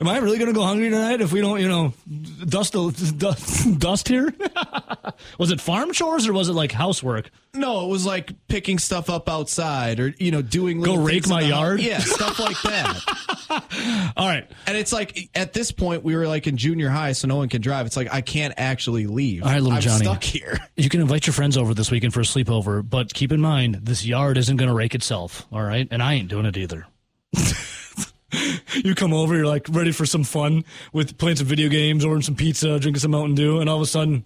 Am I really going to go hungry tonight if we don't, you know, dust the dust, dust here? was it farm chores or was it like housework? No, it was like picking stuff up outside or you know doing. Go rake my house. yard? Yeah, stuff like that. All right, And it's like at this point we were like in junior high, so no one can drive. It's like I can't actually leave. All right, little I'm Johnny. stuck here. you can invite your friends over this weekend for a sleepover, but keep in mind this yard isn't going to rake itself. All right, and I ain't doing it either. you come over, you're like ready for some fun with playing some video games, ordering some pizza, drinking some Mountain Dew, and all of a sudden,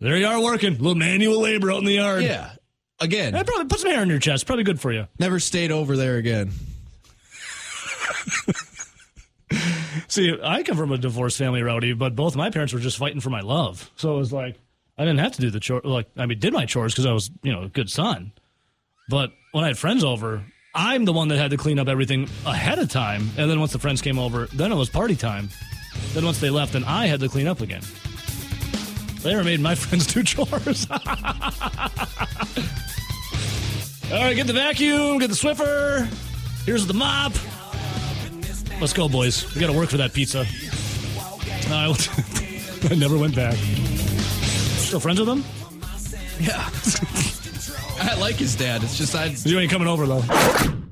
there you are working, a little manual labor out in the yard. Yeah. Again, That probably put some hair on your chest. Probably good for you. never stayed over there again. See, I come from a divorced family, Rowdy, but both my parents were just fighting for my love. So it was like I didn't have to do the chore. Like I mean, did my chores because I was, you know, a good son. But when I had friends over, I'm the one that had to clean up everything ahead of time. And then once the friends came over, then it was party time. Then once they left, then I had to clean up again. They never made my friends do chores. All right, get the vacuum, get the Swiffer. Here's the mop. Let's go, boys. We got to work for that pizza. I never went back. Still friends with them? Yeah. I like his dad. It's just I You ain't coming over though.